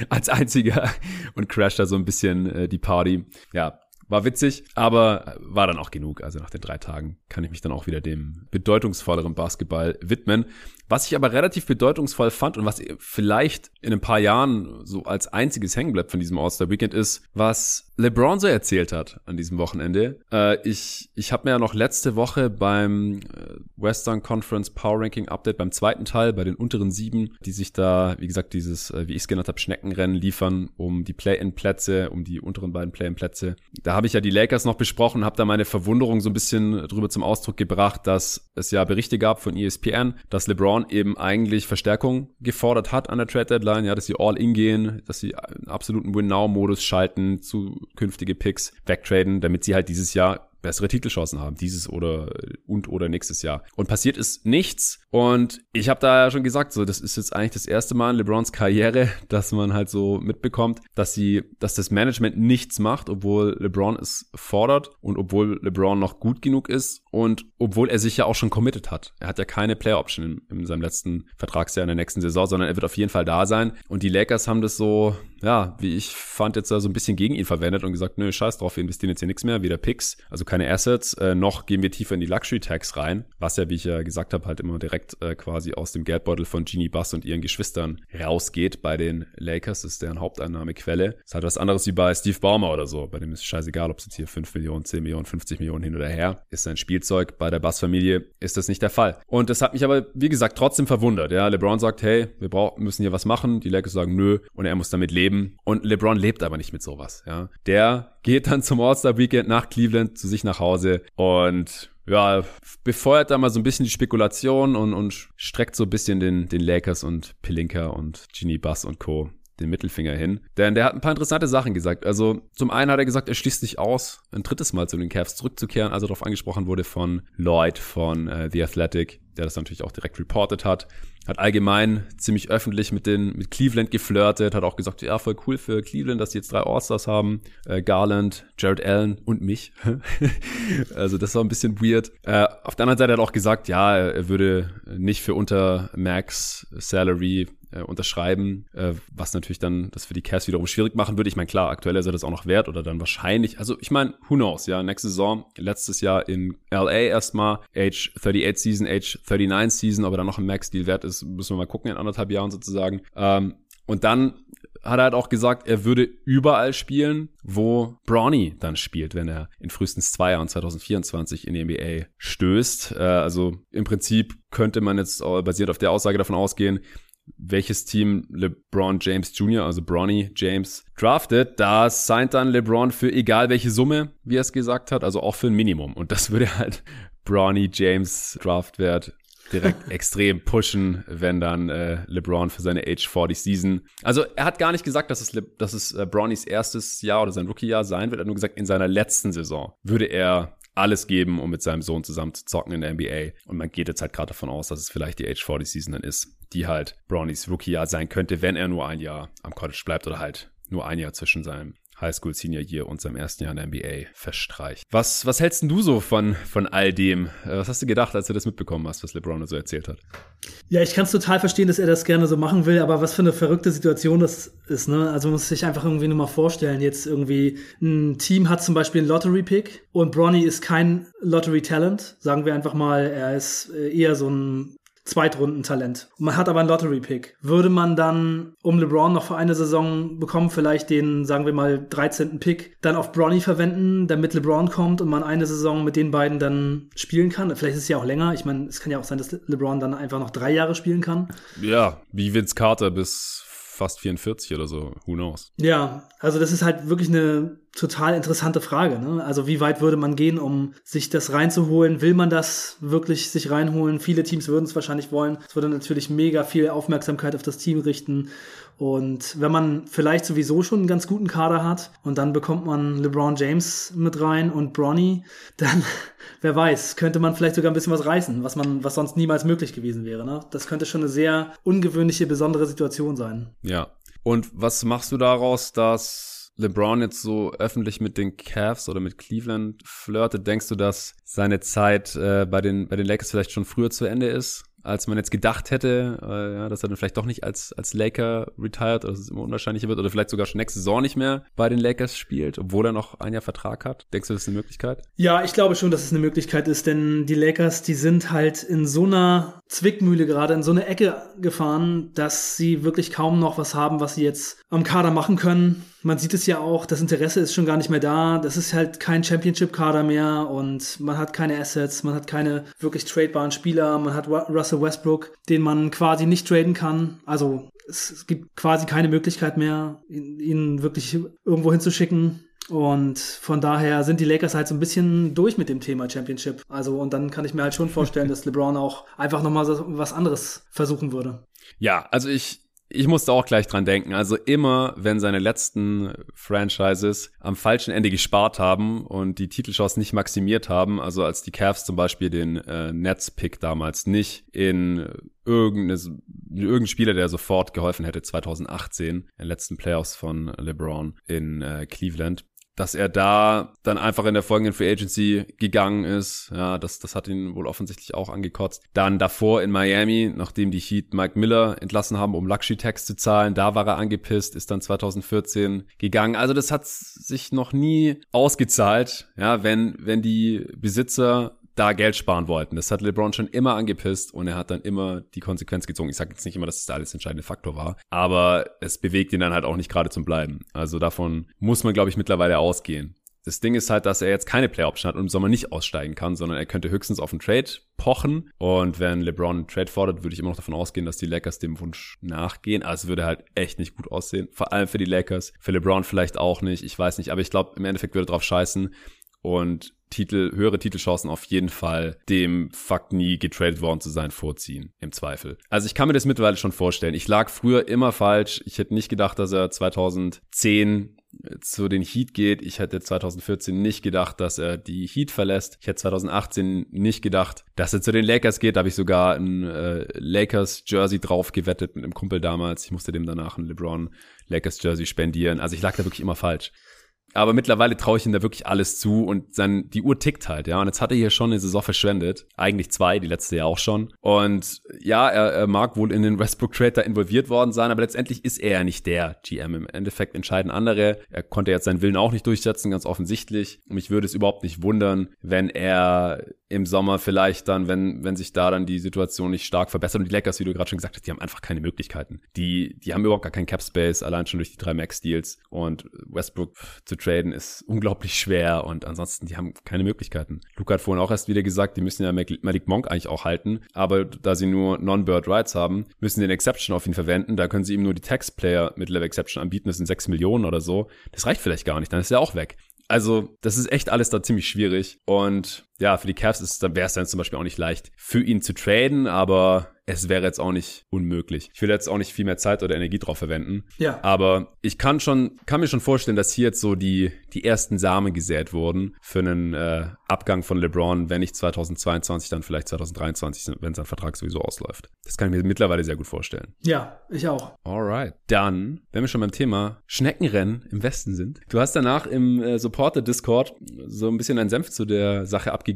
als einziger und crasht da so ein bisschen äh, die Party. Ja, war witzig, aber war dann auch genug. Also nach den drei Tagen kann ich mich dann auch wieder dem bedeutungsvolleren Basketball widmen. Was ich aber relativ bedeutungsvoll fand und was vielleicht in ein paar Jahren so als einziges hängen bleibt von diesem All-Star-Weekend ist, was LeBron so erzählt hat an diesem Wochenende. Äh, ich ich habe mir ja noch letzte Woche beim äh, Western Conference Power Ranking Update beim zweiten Teil bei den unteren sieben, die sich da, wie gesagt, dieses, äh, wie ich es genannt habe, Schneckenrennen liefern um die Play-in-Plätze, um die unteren beiden Play-in-Plätze. Da habe ich ja die Lakers noch besprochen, habe da meine Verwunderung so ein bisschen drüber zum Ausdruck gebracht, dass es ja Berichte gab von ESPN, dass LeBron eben eigentlich Verstärkung gefordert hat an der Trade Deadline, ja, dass sie all in gehen, dass sie einen absoluten Win-Now-Modus schalten, zu künftige Picks wegtraden, damit sie halt dieses Jahr bessere Titelchancen haben, dieses oder und oder nächstes Jahr. Und passiert ist nichts. Und ich habe da ja schon gesagt, so das ist jetzt eigentlich das erste Mal in LeBrons Karriere, dass man halt so mitbekommt, dass sie, dass das Management nichts macht, obwohl LeBron es fordert und obwohl LeBron noch gut genug ist und obwohl er sich ja auch schon committed hat. Er hat ja keine Player Option in, in seinem letzten Vertragsjahr in der nächsten Saison, sondern er wird auf jeden Fall da sein. Und die Lakers haben das so, ja, wie ich fand, jetzt so ein bisschen gegen ihn verwendet und gesagt, nö, scheiß drauf, wir investieren jetzt hier nichts mehr, weder Picks, also keine Assets, äh, noch gehen wir tiefer in die Luxury Tax rein, was ja, wie ich ja gesagt habe, halt immer direkt äh, quasi aus dem Geldbeutel von Genie Bass und ihren Geschwistern rausgeht bei den Lakers, das ist deren Haupteinnahmequelle. Ist halt was anderes wie bei Steve Ballmer oder so, bei dem ist scheißegal, ob es jetzt hier 5 Millionen, 10 Millionen, 50 Millionen hin oder her ist sein Spielzeug. Bei der Bass-Familie ist das nicht der Fall. Und das hat mich aber, wie gesagt, trotzdem verwundert. Ja, LeBron sagt, hey, wir brauchen, müssen hier was machen. Die Lakers sagen, nö. Und er muss damit leben. Und LeBron lebt aber nicht mit sowas. Ja, der geht dann zum All-Star-Weekend nach Cleveland zu sich nach Hause und ja, befeuert da mal so ein bisschen die Spekulation und, und streckt so ein bisschen den, den Lakers und Pelinka und Genie Bass und Co den Mittelfinger hin. Denn der hat ein paar interessante Sachen gesagt. Also zum einen hat er gesagt, er schließt sich aus, ein drittes Mal zu den Cavs zurückzukehren, als er darauf angesprochen wurde von Lloyd von äh, The Athletic der das natürlich auch direkt reported hat. Hat allgemein ziemlich öffentlich mit den mit Cleveland geflirtet, hat auch gesagt, ja, voll cool für Cleveland, dass die jetzt drei All-Stars haben. Äh, Garland, Jared Allen und mich. also das war ein bisschen weird. Äh, auf der anderen Seite hat er auch gesagt, ja, er würde nicht für unter Max Salary äh, unterschreiben, äh, was natürlich dann das für die Cavs wiederum schwierig machen würde. Ich meine, klar, aktuell ist er das auch noch wert oder dann wahrscheinlich, also ich meine, who knows, ja, nächste Saison, letztes Jahr in LA erstmal, Age 38 Season, Age 39 Season, ob er dann noch ein Max-Deal wert ist, müssen wir mal gucken in anderthalb Jahren sozusagen. Ähm, und dann hat er halt auch gesagt, er würde überall spielen, wo Brawny dann spielt, wenn er in frühestens zwei Jahren 2024 in die NBA stößt. Äh, also im Prinzip könnte man jetzt basierend auf der Aussage davon ausgehen, welches Team LeBron James Jr., also Bronny James, draftet, da signed dann LeBron für egal welche Summe, wie er es gesagt hat, also auch für ein Minimum. Und das würde halt Bronny James Draftwert direkt extrem pushen, wenn dann äh, LeBron für seine Age 40 Season. Also er hat gar nicht gesagt, dass es, Le dass es äh, Bronnys erstes Jahr oder sein Rookie-Jahr sein wird. Er hat nur gesagt, in seiner letzten Saison würde er alles geben, um mit seinem Sohn zusammen zu zocken in der NBA. Und man geht jetzt halt gerade davon aus, dass es vielleicht die Age 40 Season dann ist die halt Brownies Rookie-Jahr sein könnte, wenn er nur ein Jahr am College bleibt oder halt nur ein Jahr zwischen seinem Highschool Senior Year und seinem ersten Jahr in der NBA verstreicht. Was, was hältst du so von, von all dem? Äh, was hast du gedacht, als du das mitbekommen hast, was LeBron so erzählt hat? Ja, ich kann es total verstehen, dass er das gerne so machen will, aber was für eine verrückte Situation das ist, ne? Also man muss sich einfach irgendwie nur mal vorstellen, jetzt irgendwie ein Team hat zum Beispiel einen Lottery-Pick und Bronny ist kein Lottery-Talent, sagen wir einfach mal, er ist äh, eher so ein Zweitrundentalent. Man hat aber einen Lottery-Pick. Würde man dann, um LeBron noch für eine Saison bekommen, vielleicht den, sagen wir mal, 13. Pick dann auf Bronny verwenden, damit LeBron kommt und man eine Saison mit den beiden dann spielen kann? Vielleicht ist es ja auch länger. Ich meine, es kann ja auch sein, dass LeBron dann einfach noch drei Jahre spielen kann. Ja, wie Vince Carter bis fast 44 oder so. Who knows? Ja, also das ist halt wirklich eine total interessante Frage. Ne? Also wie weit würde man gehen, um sich das reinzuholen? Will man das wirklich sich reinholen? Viele Teams würden es wahrscheinlich wollen. Es würde natürlich mega viel Aufmerksamkeit auf das Team richten. Und wenn man vielleicht sowieso schon einen ganz guten Kader hat und dann bekommt man LeBron James mit rein und Bronny, dann, wer weiß, könnte man vielleicht sogar ein bisschen was reißen, was man, was sonst niemals möglich gewesen wäre. Ne? Das könnte schon eine sehr ungewöhnliche, besondere Situation sein. Ja. Und was machst du daraus, dass LeBron jetzt so öffentlich mit den Cavs oder mit Cleveland flirtet? Denkst du, dass seine Zeit äh, bei, den, bei den Lakers vielleicht schon früher zu Ende ist? Als man jetzt gedacht hätte, äh, ja, dass er dann vielleicht doch nicht als, als Laker retired oder dass es immer unwahrscheinlicher wird oder vielleicht sogar schon nächste Saison nicht mehr bei den Lakers spielt, obwohl er noch ein Jahr Vertrag hat. Denkst du, das ist eine Möglichkeit? Ja, ich glaube schon, dass es eine Möglichkeit ist, denn die Lakers, die sind halt in so einer Zwickmühle gerade, in so eine Ecke gefahren, dass sie wirklich kaum noch was haben, was sie jetzt am Kader machen können man sieht es ja auch, das Interesse ist schon gar nicht mehr da. Das ist halt kein Championship-Kader mehr und man hat keine Assets, man hat keine wirklich tradebaren Spieler, man hat Russell Westbrook, den man quasi nicht traden kann. Also es gibt quasi keine Möglichkeit mehr, ihn wirklich irgendwo hinzuschicken. Und von daher sind die Lakers halt so ein bisschen durch mit dem Thema Championship. Also, und dann kann ich mir halt schon vorstellen, dass LeBron auch einfach nochmal was anderes versuchen würde. Ja, also ich, ich musste auch gleich dran denken. Also immer, wenn seine letzten Franchises am falschen Ende gespart haben und die Titelchance nicht maximiert haben, also als die Cavs zum Beispiel den äh, Nets-Pick damals nicht in irgendeine, irgendein Spieler, der sofort geholfen hätte, 2018, in den letzten Playoffs von LeBron in äh, Cleveland, dass er da dann einfach in der folgenden Free Agency gegangen ist. Ja, das, das hat ihn wohl offensichtlich auch angekotzt. Dann davor in Miami, nachdem die Heat Mike Miller entlassen haben, um Luxury Tax zu zahlen, da war er angepisst, ist dann 2014 gegangen. Also das hat sich noch nie ausgezahlt, ja, wenn, wenn die Besitzer da Geld sparen wollten. Das hat LeBron schon immer angepisst und er hat dann immer die Konsequenz gezogen. Ich sage jetzt nicht immer, dass das der alles entscheidende Faktor war, aber es bewegt ihn dann halt auch nicht gerade zum Bleiben. Also davon muss man, glaube ich, mittlerweile ausgehen. Das Ding ist halt, dass er jetzt keine Play-Option hat und im Sommer nicht aussteigen kann, sondern er könnte höchstens auf einen Trade pochen. Und wenn LeBron einen Trade fordert, würde ich immer noch davon ausgehen, dass die Lakers dem Wunsch nachgehen. Also es würde halt echt nicht gut aussehen. Vor allem für die Lakers. Für LeBron vielleicht auch nicht. Ich weiß nicht. Aber ich glaube, im Endeffekt würde er drauf scheißen. Und Titel, höhere Titelchancen auf jeden Fall dem Fakt nie getradet worden zu sein vorziehen, im Zweifel. Also ich kann mir das mittlerweile schon vorstellen. Ich lag früher immer falsch. Ich hätte nicht gedacht, dass er 2010 zu den Heat geht. Ich hätte 2014 nicht gedacht, dass er die Heat verlässt. Ich hätte 2018 nicht gedacht, dass er zu den Lakers geht. Da habe ich sogar ein äh, Lakers Jersey drauf gewettet mit einem Kumpel damals. Ich musste dem danach ein LeBron Lakers Jersey spendieren. Also ich lag da wirklich immer falsch. Aber mittlerweile traue ich ihm da wirklich alles zu und sein, die Uhr tickt halt, ja. Und jetzt hat er hier schon eine Saison verschwendet. Eigentlich zwei, die letzte ja auch schon. Und ja, er, er mag wohl in den Westbrook Trade da involviert worden sein, aber letztendlich ist er ja nicht der GM. Im Endeffekt entscheiden andere. Er konnte jetzt seinen Willen auch nicht durchsetzen, ganz offensichtlich. Und mich würde es überhaupt nicht wundern, wenn er im Sommer vielleicht dann, wenn, wenn sich da dann die Situation nicht stark verbessert. Und die Lakers, wie du gerade schon gesagt hast, die haben einfach keine Möglichkeiten. Die, die haben überhaupt gar keinen Cap Space, allein schon durch die drei Max-Deals. Und Westbrook zu traden ist unglaublich schwer und ansonsten, die haben keine Möglichkeiten. Luca hat vorhin auch erst wieder gesagt, die müssen ja Malik Monk eigentlich auch halten, aber da sie nur Non-Bird Rights haben, müssen sie den Exception auf ihn verwenden. Da können sie ihm nur die Tax-Player mit Level Exception anbieten, das sind 6 Millionen oder so. Das reicht vielleicht gar nicht, dann ist er auch weg. Also, das ist echt alles da ziemlich schwierig. Und ja, für die Cavs ist, wäre es dann zum Beispiel auch nicht leicht, für ihn zu traden, aber es wäre jetzt auch nicht unmöglich. Ich will jetzt auch nicht viel mehr Zeit oder Energie drauf verwenden. Ja. Aber ich kann schon, kann mir schon vorstellen, dass hier jetzt so die, die ersten Samen gesät wurden für einen äh, Abgang von LeBron, wenn nicht 2022, dann vielleicht 2023, wenn sein Vertrag sowieso ausläuft. Das kann ich mir mittlerweile sehr gut vorstellen. Ja, ich auch. Alright. Dann, wenn wir schon beim Thema Schneckenrennen im Westen sind. Du hast danach im äh, Supporter-Discord so ein bisschen einen Senf zu der Sache abgegeben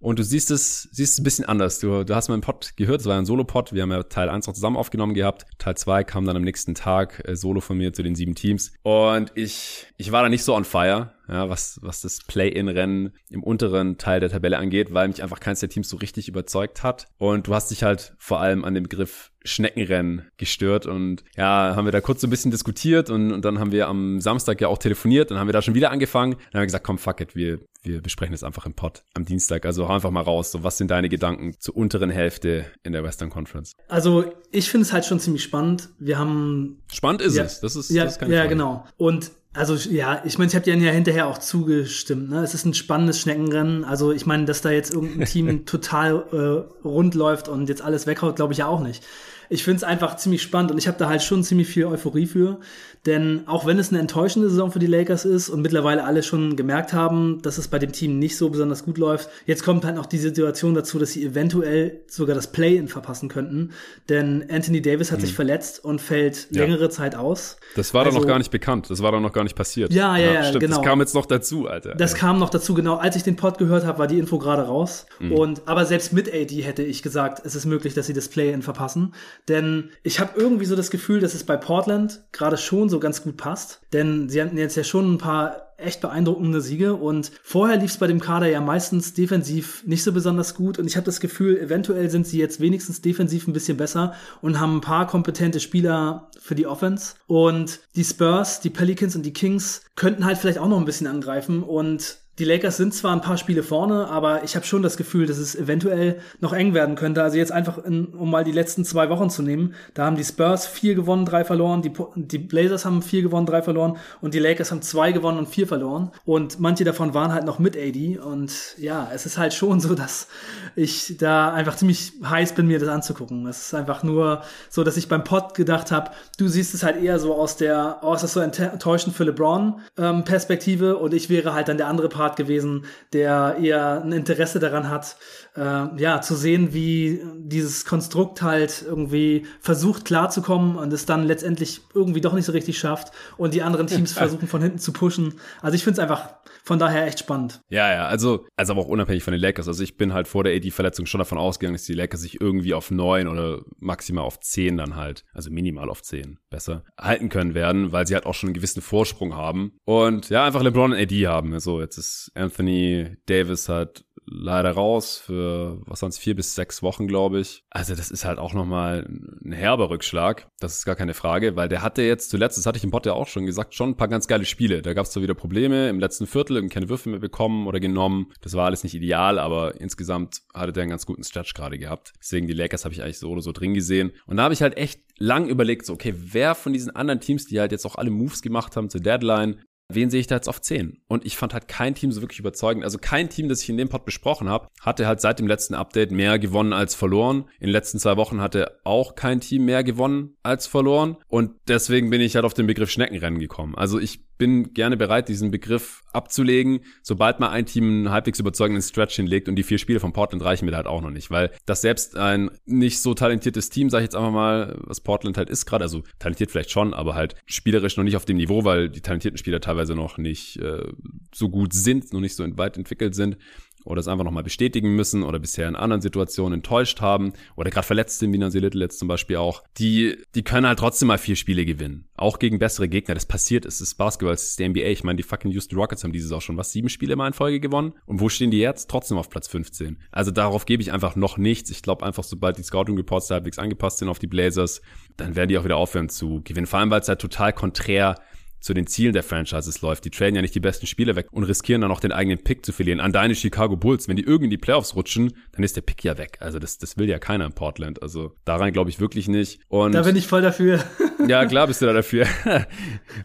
und du siehst es, siehst es ein bisschen anders. Du, du hast meinen Pod gehört, es war ein Solo-Pod Pod. Wir haben ja Teil 1 noch zusammen aufgenommen gehabt. Teil 2 kam dann am nächsten Tag äh, solo von mir zu den sieben Teams. Und ich, ich war da nicht so on fire ja, was, was das Play-in-Rennen im unteren Teil der Tabelle angeht, weil mich einfach keins der Teams so richtig überzeugt hat. Und du hast dich halt vor allem an dem Begriff Schneckenrennen gestört und ja, haben wir da kurz so ein bisschen diskutiert und, und dann haben wir am Samstag ja auch telefoniert, dann haben wir da schon wieder angefangen, dann haben wir gesagt, komm, fuck it, wir, wir besprechen das einfach im Pod am Dienstag. Also hau einfach mal raus, so was sind deine Gedanken zur unteren Hälfte in der Western Conference? Also ich finde es halt schon ziemlich spannend. Wir haben... Spannend ist ja, es, das ist, ja, das ist Ja, Frage. genau. Und also ja, ich meine, ich habe dir ja hinterher auch zugestimmt. Ne? Es ist ein spannendes Schneckenrennen. Also ich meine, dass da jetzt irgendein Team total äh, rund läuft und jetzt alles weghaut, glaube ich ja auch nicht ich finde es einfach ziemlich spannend und ich habe da halt schon ziemlich viel Euphorie für. Denn auch wenn es eine enttäuschende Saison für die Lakers ist und mittlerweile alle schon gemerkt haben, dass es bei dem Team nicht so besonders gut läuft, jetzt kommt halt noch die Situation dazu, dass sie eventuell sogar das Play-In verpassen könnten. Denn Anthony Davis hat hm. sich verletzt und fällt ja. längere Zeit aus. Das war also, doch noch gar nicht bekannt. Das war doch noch gar nicht passiert. Ja, ja, ja, stimmt. genau. Das kam jetzt noch dazu, Alter. Das ja. kam noch dazu, genau. Als ich den Pod gehört habe, war die Info gerade raus. Mhm. Und aber selbst mit AD hätte ich gesagt, es ist möglich, dass sie das Play-In verpassen. Denn ich habe irgendwie so das Gefühl, dass es bei Portland gerade schon so ganz gut passt. Denn sie hatten jetzt ja schon ein paar echt beeindruckende Siege und vorher lief es bei dem Kader ja meistens defensiv nicht so besonders gut und ich habe das Gefühl, eventuell sind sie jetzt wenigstens defensiv ein bisschen besser und haben ein paar kompetente Spieler für die Offense und die Spurs, die Pelicans und die Kings könnten halt vielleicht auch noch ein bisschen angreifen und die Lakers sind zwar ein paar Spiele vorne, aber ich habe schon das Gefühl, dass es eventuell noch eng werden könnte. Also jetzt einfach, in, um mal die letzten zwei Wochen zu nehmen, da haben die Spurs vier gewonnen, drei verloren, die, die Blazers haben vier gewonnen, drei verloren und die Lakers haben zwei gewonnen und vier verloren. Und manche davon waren halt noch mit AD. Und ja, es ist halt schon so, dass ich da einfach ziemlich heiß bin, mir das anzugucken. Es ist einfach nur so, dass ich beim Pod gedacht habe, du siehst es halt eher so aus der, oh, das so enttäuschend für LeBron ähm, und ich wäre halt dann der andere Part Part gewesen, der eher ein Interesse daran hat, äh, ja, zu sehen, wie dieses Konstrukt halt irgendwie versucht klarzukommen und es dann letztendlich irgendwie doch nicht so richtig schafft und die anderen Teams versuchen von hinten zu pushen. Also ich finde es einfach von daher echt spannend. Ja, ja, also, also aber auch unabhängig von den Lakers. Also ich bin halt vor der AD-Verletzung schon davon ausgegangen, dass die Lakers sich irgendwie auf neun oder maximal auf zehn dann halt, also minimal auf zehn besser, halten können werden, weil sie halt auch schon einen gewissen Vorsprung haben. Und ja, einfach LeBron und AD haben. Also jetzt ist Anthony Davis hat leider raus für, was sonst vier bis sechs Wochen, glaube ich. Also das ist halt auch nochmal ein herber Rückschlag. Das ist gar keine Frage, weil der hatte jetzt zuletzt, das hatte ich im Pod ja auch schon gesagt, schon ein paar ganz geile Spiele. Da gab es zwar wieder Probleme im letzten Viertel und keine Würfe mehr bekommen oder genommen. Das war alles nicht ideal, aber insgesamt hatte der einen ganz guten Stretch gerade gehabt. Deswegen die Lakers habe ich eigentlich so oder so drin gesehen. Und da habe ich halt echt lang überlegt, so, okay, wer von diesen anderen Teams, die halt jetzt auch alle Moves gemacht haben zur Deadline, wen sehe ich da jetzt auf 10? Und ich fand halt kein Team so wirklich überzeugend. Also kein Team, das ich in dem Pod besprochen habe, hatte halt seit dem letzten Update mehr gewonnen als verloren. In den letzten zwei Wochen hatte auch kein Team mehr gewonnen als verloren. Und deswegen bin ich halt auf den Begriff Schneckenrennen gekommen. Also ich bin gerne bereit, diesen Begriff abzulegen, sobald mal ein Team einen halbwegs überzeugenden Stretch hinlegt und die vier Spiele von Portland reichen mir da halt auch noch nicht, weil das selbst ein nicht so talentiertes Team, sag ich jetzt einfach mal, was Portland halt ist gerade, also talentiert vielleicht schon, aber halt spielerisch noch nicht auf dem Niveau, weil die talentierten Spieler teilweise noch nicht äh, so gut sind, noch nicht so weit entwickelt sind oder es einfach nochmal bestätigen müssen oder bisher in anderen Situationen enttäuscht haben oder gerade verletzt sind, wie Nancy Little jetzt zum Beispiel auch, die, die können halt trotzdem mal vier Spiele gewinnen. Auch gegen bessere Gegner. Das passiert, es ist Basketball, es ist die NBA. Ich meine, die fucking Houston Rockets haben dieses auch schon was, sieben Spiele mal in Folge gewonnen. Und wo stehen die jetzt? Trotzdem auf Platz 15. Also darauf gebe ich einfach noch nichts. Ich glaube einfach, sobald die Scouting Reports da halbwegs angepasst sind auf die Blazers, dann werden die auch wieder aufhören zu gewinnen. Vor allem, weil es halt total konträr zu den Zielen der Franchises läuft. Die traden ja nicht die besten Spieler weg und riskieren dann auch den eigenen Pick zu verlieren. An deine Chicago Bulls, wenn die irgendwie in die Playoffs rutschen, dann ist der Pick ja weg. Also das, das will ja keiner in Portland. Also daran glaube ich wirklich nicht. Und da bin ich voll dafür. Ja, klar bist du da dafür.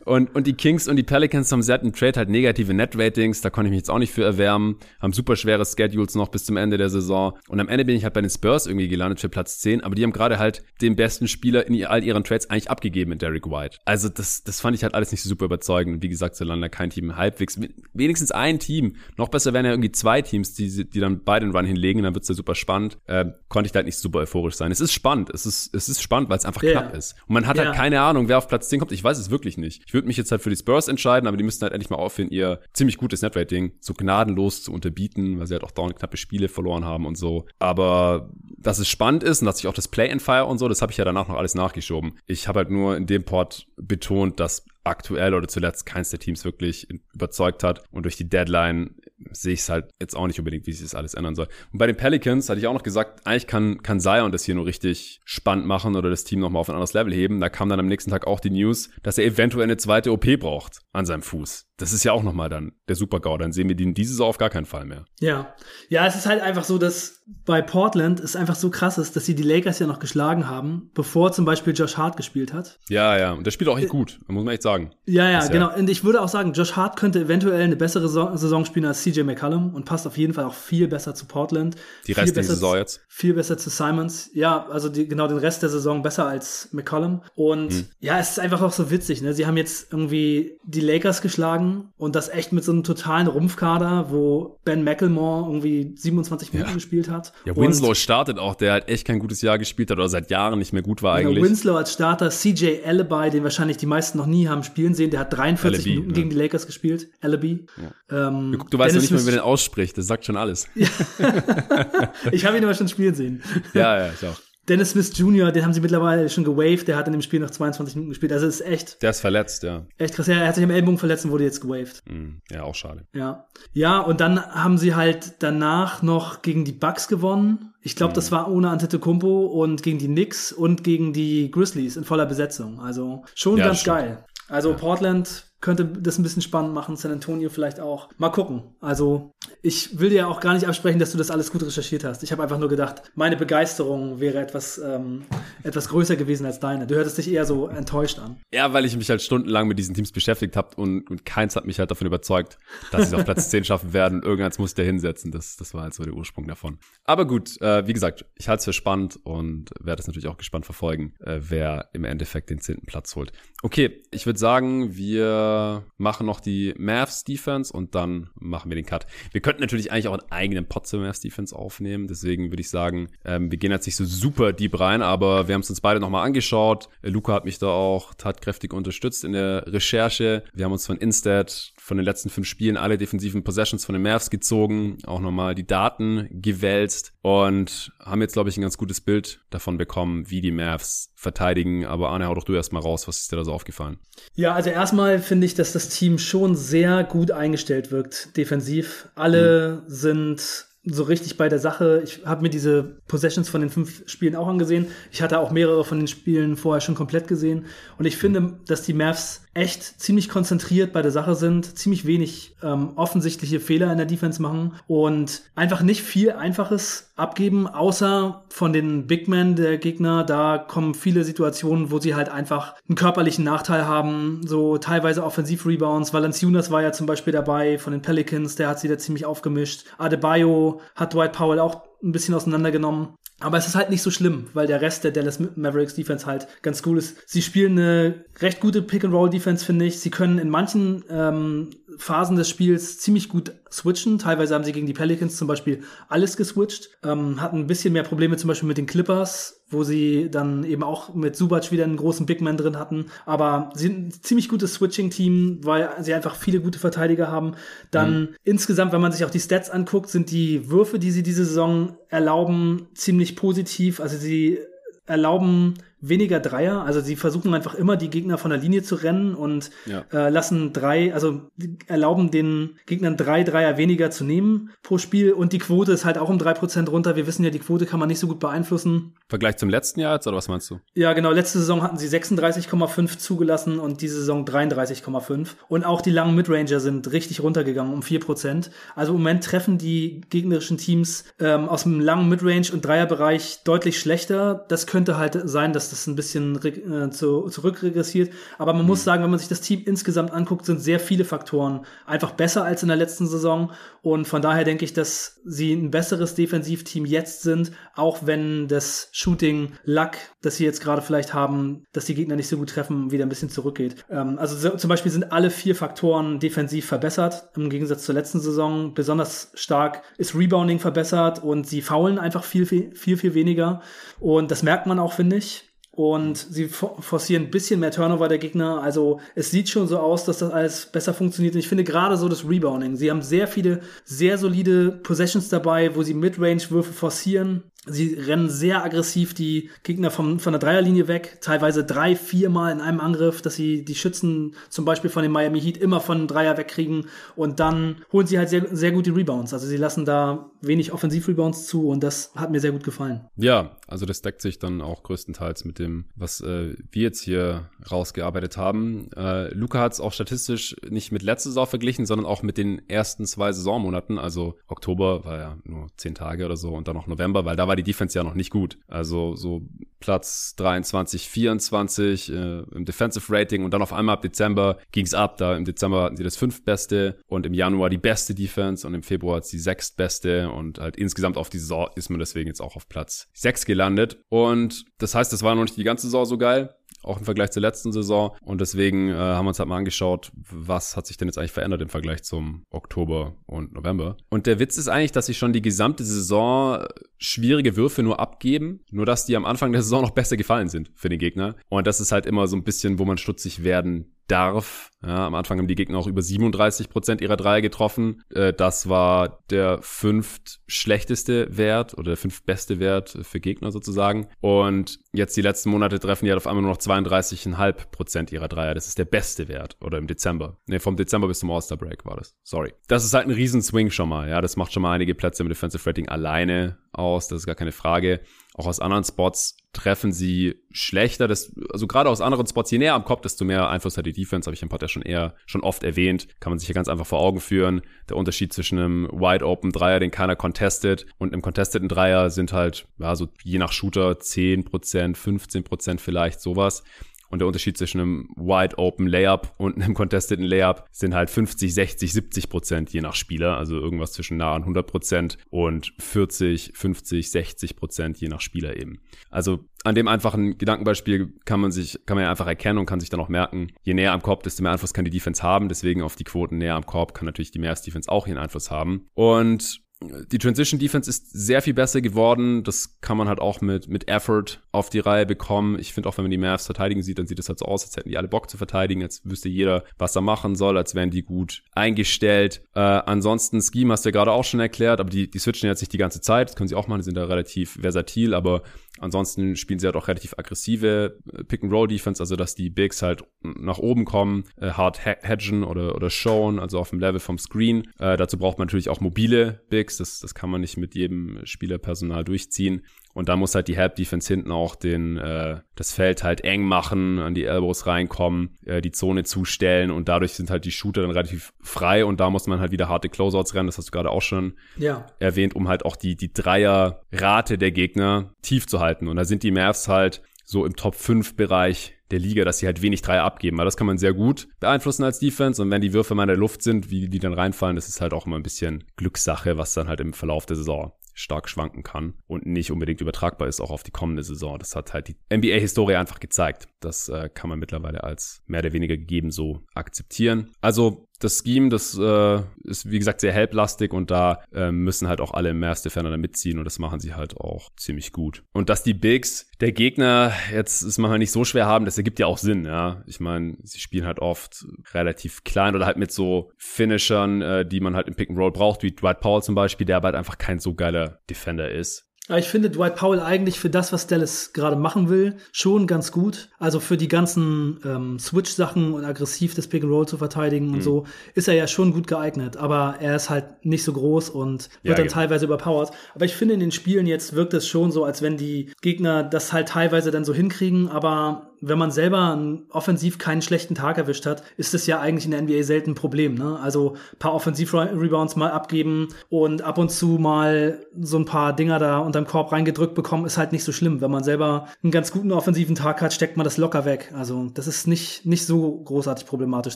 und, und die Kings und die Pelicans haben seit dem Trade halt negative Net-Ratings. Da konnte ich mich jetzt auch nicht für erwärmen. Haben super schwere Schedules noch bis zum Ende der Saison. Und am Ende bin ich halt bei den Spurs irgendwie gelandet für Platz 10. Aber die haben gerade halt den besten Spieler in all ihren Trades eigentlich abgegeben mit Derek White. Also das, das fand ich halt alles nicht so super überzeugend. Wie gesagt, solange da kein Team halbwegs, wenigstens ein Team, noch besser wären ja irgendwie zwei Teams, die, die dann beide den Run hinlegen, dann wird's ja super spannend, äh, konnte ich da halt nicht super euphorisch sein. Es ist spannend, es ist, es ist spannend, weil es einfach yeah. knapp ist. Und man hat halt yeah. halt keine Ahnung, wer auf Platz 10 kommt. Ich weiß es wirklich nicht. Ich würde mich jetzt halt für die Spurs entscheiden, aber die müssten halt endlich mal aufhören, ihr ziemlich gutes Netrating so gnadenlos zu unterbieten, weil sie halt auch dauernd knappe Spiele verloren haben und so. Aber dass es spannend ist und dass sich auch das Play and Fire und so, das habe ich ja danach noch alles nachgeschoben. Ich habe halt nur in dem Port betont, dass aktuell oder zuletzt keins der Teams wirklich überzeugt hat. Und durch die Deadline sehe ich es halt jetzt auch nicht unbedingt, wie sich das alles ändern soll. Und bei den Pelicans hatte ich auch noch gesagt, eigentlich kann, kann Zion das hier nur richtig spannend machen oder das Team nochmal auf ein anderes Level heben. Da kam dann am nächsten Tag auch die News, dass er eventuell eine zweite OP braucht an seinem Fuß. Das ist ja auch nochmal dann der Super-GAU. Dann sehen wir den dieses auf gar keinen Fall mehr. Ja. Ja, es ist halt einfach so, dass bei Portland es einfach so krass ist, dass sie die Lakers ja noch geschlagen haben, bevor zum Beispiel Josh Hart gespielt hat. Ja, ja. Und der spielt auch echt gut, muss man echt sagen. Ja, ja, genau. Und ich würde auch sagen, Josh Hart könnte eventuell eine bessere Saison spielen als CJ McCallum und passt auf jeden Fall auch viel besser zu Portland. Die restliche Saison jetzt? Viel besser zu Simons. Ja, also die, genau den Rest der Saison besser als McCallum. Und hm. ja, es ist einfach auch so witzig. Ne? Sie haben jetzt irgendwie die Lakers geschlagen und das echt mit so einem totalen Rumpfkader, wo Ben McElmore irgendwie 27 Minuten ja. gespielt hat. Ja, Winslow startet auch, der halt echt kein gutes Jahr gespielt hat oder seit Jahren nicht mehr gut war genau, eigentlich. Winslow als Starter, CJ Alibi, den wahrscheinlich die meisten noch nie haben spielen sehen, der hat 43 Alibi, Minuten gegen die Lakers gespielt. Alibi. Ähm, Guck, du weißt Dennis ja nicht mehr, wie den ausspricht, das sagt schon alles. ich habe ihn aber schon spielen sehen. Ja, ja, ich auch. Dennis Smith Jr., den haben sie mittlerweile schon gewaved, der hat in dem Spiel noch 22 Minuten gespielt. Also ist echt. Der ist verletzt, ja. Echt krass. Ja, er hat sich am Ellbogen verletzt und wurde jetzt gewaved. Mm, ja, auch schade. Ja. Ja, und dann haben sie halt danach noch gegen die Bucks gewonnen. Ich glaube, mm. das war ohne Antetokounmpo und gegen die Knicks und gegen die Grizzlies in voller Besetzung. Also schon ja, ganz geil. Also ja. Portland könnte das ein bisschen spannend machen, San Antonio vielleicht auch. Mal gucken. Also ich will dir ja auch gar nicht absprechen, dass du das alles gut recherchiert hast. Ich habe einfach nur gedacht, meine Begeisterung wäre etwas, ähm, etwas größer gewesen als deine. Du hörtest dich eher so enttäuscht an. Ja, weil ich mich halt stundenlang mit diesen Teams beschäftigt habe und, und keins hat mich halt davon überzeugt, dass sie es auf Platz 10 schaffen werden. Irgendeins muss der hinsetzen. Das, das war halt so der Ursprung davon. Aber gut, äh, wie gesagt, ich halte es für spannend und werde es natürlich auch gespannt verfolgen, äh, wer im Endeffekt den zehnten Platz holt. Okay, ich würde sagen, wir machen noch die Mavs Defense und dann machen wir den Cut. Wir könnten natürlich eigentlich auch einen eigenen Pot zur Mavs Defense aufnehmen. Deswegen würde ich sagen, ähm, wir gehen jetzt nicht so super deep rein, aber wir haben es uns beide nochmal angeschaut. Luca hat mich da auch tatkräftig unterstützt in der Recherche. Wir haben uns von Instead von den letzten fünf Spielen alle defensiven Possessions von den Mavs gezogen, auch nochmal die Daten gewälzt und haben jetzt, glaube ich, ein ganz gutes Bild davon bekommen, wie die Mavs verteidigen. Aber Arne, hau doch du erstmal raus, was ist dir da so aufgefallen? Ja, also erstmal finde ich, dass das Team schon sehr gut eingestellt wirkt, defensiv. Alle mhm. sind so richtig bei der Sache. Ich habe mir diese Possessions von den fünf Spielen auch angesehen. Ich hatte auch mehrere von den Spielen vorher schon komplett gesehen. Und ich finde, dass die Mavs echt ziemlich konzentriert bei der Sache sind, ziemlich wenig ähm, offensichtliche Fehler in der Defense machen und einfach nicht viel Einfaches abgeben, außer von den Big Men der Gegner. Da kommen viele Situationen, wo sie halt einfach einen körperlichen Nachteil haben, so teilweise Offensiv-Rebounds. Valanciunas war ja zum Beispiel dabei von den Pelicans, der hat sie da ziemlich aufgemischt. Adebayo hat Dwight Powell auch ein bisschen auseinandergenommen. Aber es ist halt nicht so schlimm, weil der Rest der Dallas Mavericks Defense halt ganz cool ist. Sie spielen eine recht gute Pick-and-Roll-Defense, finde ich. Sie können in manchen ähm, Phasen des Spiels ziemlich gut switchen. Teilweise haben sie gegen die Pelicans zum Beispiel alles geswitcht. Ähm, hatten ein bisschen mehr Probleme zum Beispiel mit den Clippers, wo sie dann eben auch mit Subac wieder einen großen Big Man drin hatten. Aber sie sind ein ziemlich gutes Switching-Team, weil sie einfach viele gute Verteidiger haben. Dann mhm. insgesamt, wenn man sich auch die Stats anguckt, sind die Würfe, die sie diese Saison erlauben, ziemlich positiv. Also sie erlauben weniger Dreier. Also sie versuchen einfach immer die Gegner von der Linie zu rennen und ja. äh, lassen drei, also erlauben den Gegnern drei Dreier weniger zu nehmen pro Spiel. Und die Quote ist halt auch um drei Prozent runter. Wir wissen ja, die Quote kann man nicht so gut beeinflussen. Vergleich zum letzten Jahr jetzt, oder was meinst du? Ja, genau. Letzte Saison hatten sie 36,5 zugelassen und diese Saison 33,5. Und auch die langen Midranger sind richtig runtergegangen um vier Prozent. Also im Moment treffen die gegnerischen Teams ähm, aus dem langen Midrange und Dreierbereich deutlich schlechter. Das könnte halt sein, dass das ein bisschen äh, zu, zurückregressiert. Aber man mhm. muss sagen, wenn man sich das Team insgesamt anguckt, sind sehr viele Faktoren einfach besser als in der letzten Saison. Und von daher denke ich, dass sie ein besseres Defensivteam jetzt sind, auch wenn das Shooting Luck, das sie jetzt gerade vielleicht haben, dass die Gegner nicht so gut treffen, wieder ein bisschen zurückgeht. Ähm, also so, zum Beispiel sind alle vier Faktoren defensiv verbessert, im Gegensatz zur letzten Saison. Besonders stark ist Rebounding verbessert und sie faulen einfach viel, viel, viel, viel weniger. Und das merkt man auch, finde ich. Und sie forcieren ein bisschen mehr Turnover der Gegner. Also es sieht schon so aus, dass das alles besser funktioniert. Und ich finde gerade so das Rebounding. Sie haben sehr viele, sehr solide Possessions dabei, wo sie Midrange-Würfe forcieren. Sie rennen sehr aggressiv die Gegner vom, von der Dreierlinie weg, teilweise drei, viermal in einem Angriff, dass sie die Schützen zum Beispiel von den Miami Heat immer von Dreier wegkriegen und dann holen sie halt sehr, sehr gut die Rebounds. Also sie lassen da wenig Offensiv-Rebounds zu und das hat mir sehr gut gefallen. Ja, also das deckt sich dann auch größtenteils mit dem, was äh, wir jetzt hier rausgearbeitet haben. Äh, Luca hat es auch statistisch nicht mit letzter Saison verglichen, sondern auch mit den ersten zwei Saisonmonaten. Also Oktober war ja nur zehn Tage oder so und dann noch November, weil da war die Defense ja noch nicht gut. Also so Platz 23, 24 äh, im Defensive Rating und dann auf einmal ab Dezember ging's ab. Da im Dezember hatten sie das fünftbeste und im Januar die beste Defense und im Februar hat sie sechstbeste und halt insgesamt auf die Saison ist man deswegen jetzt auch auf Platz 6 gelandet. Und das heißt, das war noch nicht die ganze Saison so geil auch im Vergleich zur letzten Saison. Und deswegen äh, haben wir uns halt mal angeschaut, was hat sich denn jetzt eigentlich verändert im Vergleich zum Oktober und November. Und der Witz ist eigentlich, dass sie schon die gesamte Saison schwierige Würfe nur abgeben, nur dass die am Anfang der Saison noch besser gefallen sind für den Gegner. Und das ist halt immer so ein bisschen, wo man stutzig werden darf. Ja, am Anfang haben die Gegner auch über 37 Prozent ihrer Dreier getroffen. Äh, das war der fünft schlechteste Wert oder der fünft beste Wert für Gegner sozusagen. Und jetzt die letzten Monate treffen die halt auf einmal nur noch 32,5 Prozent ihrer Dreier. Das ist der beste Wert. Oder im Dezember. Ne, vom Dezember bis zum All-Star Break war das. Sorry. Das ist halt ein Riesenswing schon mal. Ja, das macht schon mal einige Plätze im Defensive Rating alleine aus. Das ist gar keine Frage. Auch aus anderen Spots treffen sie schlechter. Das, also gerade aus anderen Spots, je näher am Kopf, desto mehr Einfluss hat die Defense, habe ich im Pod ja schon eher, schon oft erwähnt. Kann man sich ja ganz einfach vor Augen führen. Der Unterschied zwischen einem Wide Open Dreier, den keiner contestet, und einem contesteten Dreier sind halt, ja, so je nach Shooter 10%, 15% vielleicht, sowas. Und der Unterschied zwischen einem Wide Open Layup und einem contesteten Layup sind halt 50, 60, 70 Prozent je nach Spieler. Also irgendwas zwischen nah an 100 Prozent und 40, 50, 60 Prozent je nach Spieler eben. Also an dem einfachen Gedankenbeispiel kann man sich, kann man ja einfach erkennen und kann sich dann auch merken, je näher am Korb, desto mehr Einfluss kann die Defense haben. Deswegen auf die Quoten näher am Korb kann natürlich die Mavs Defense auch ihren Einfluss haben. Und die Transition Defense ist sehr viel besser geworden. Das kann man halt auch mit, mit Effort auf die Reihe bekommen. Ich finde auch, wenn man die Mavs verteidigen sieht, dann sieht es halt so aus, als hätten die alle Bock zu verteidigen, als wüsste jeder, was er machen soll, als wären die gut eingestellt. Äh, ansonsten, Scheme hast du ja gerade auch schon erklärt, aber die, die switchen jetzt nicht die ganze Zeit. Das können sie auch machen, die sind da relativ versatil, aber ansonsten spielen sie halt auch relativ aggressive äh, Pick-and-Roll-Defense, also dass die Bigs halt nach oben kommen, äh, hard hedgen oder, oder showen, also auf dem Level vom Screen. Äh, dazu braucht man natürlich auch mobile Bigs, das, das kann man nicht mit jedem Spielerpersonal durchziehen. Und da muss halt die Help Defense hinten auch den äh, das Feld halt eng machen, an die Elbows reinkommen, äh, die Zone zustellen und dadurch sind halt die Shooter dann relativ frei und da muss man halt wieder harte Closeouts rennen, das hast du gerade auch schon ja. erwähnt, um halt auch die die Dreierrate der Gegner tief zu halten und da sind die Mavs halt so im Top 5 Bereich der Liga, dass sie halt wenig Dreier abgeben. Aber das kann man sehr gut beeinflussen als Defense. Und wenn die Würfe mal in der Luft sind, wie die dann reinfallen, das ist halt auch immer ein bisschen Glückssache, was dann halt im Verlauf der Saison stark schwanken kann und nicht unbedingt übertragbar ist auch auf die kommende Saison. Das hat halt die NBA-Historie einfach gezeigt. Das äh, kann man mittlerweile als mehr oder weniger gegeben so akzeptieren. Also das Scheme, das äh, ist wie gesagt sehr helplastig und da äh, müssen halt auch alle Mavs Defender da mitziehen und das machen sie halt auch ziemlich gut. Und dass die Bigs der Gegner jetzt es manchmal nicht so schwer haben, das ergibt ja auch Sinn, ja. Ich meine, sie spielen halt oft relativ klein oder halt mit so Finishern, äh, die man halt im Pick and Roll braucht, wie Dwight Powell zum Beispiel, der aber halt einfach kein so geiler Defender ist. Ja, ich finde Dwight Powell eigentlich für das, was Dallas gerade machen will, schon ganz gut. Also für die ganzen ähm, Switch-Sachen und aggressiv das Pick and Roll zu verteidigen mhm. und so, ist er ja schon gut geeignet. Aber er ist halt nicht so groß und wird ja, dann genau. teilweise überpowered. Aber ich finde, in den Spielen jetzt wirkt es schon so, als wenn die Gegner das halt teilweise dann so hinkriegen, aber wenn man selber offensiv keinen schlechten Tag erwischt hat, ist es ja eigentlich in der NBA selten ein Problem. Ne? Also paar Offensiv-Rebounds mal abgeben und ab und zu mal so ein paar Dinger da unterm Korb reingedrückt bekommen, ist halt nicht so schlimm. Wenn man selber einen ganz guten offensiven Tag hat, steckt man das locker weg. Also das ist nicht, nicht so großartig problematisch,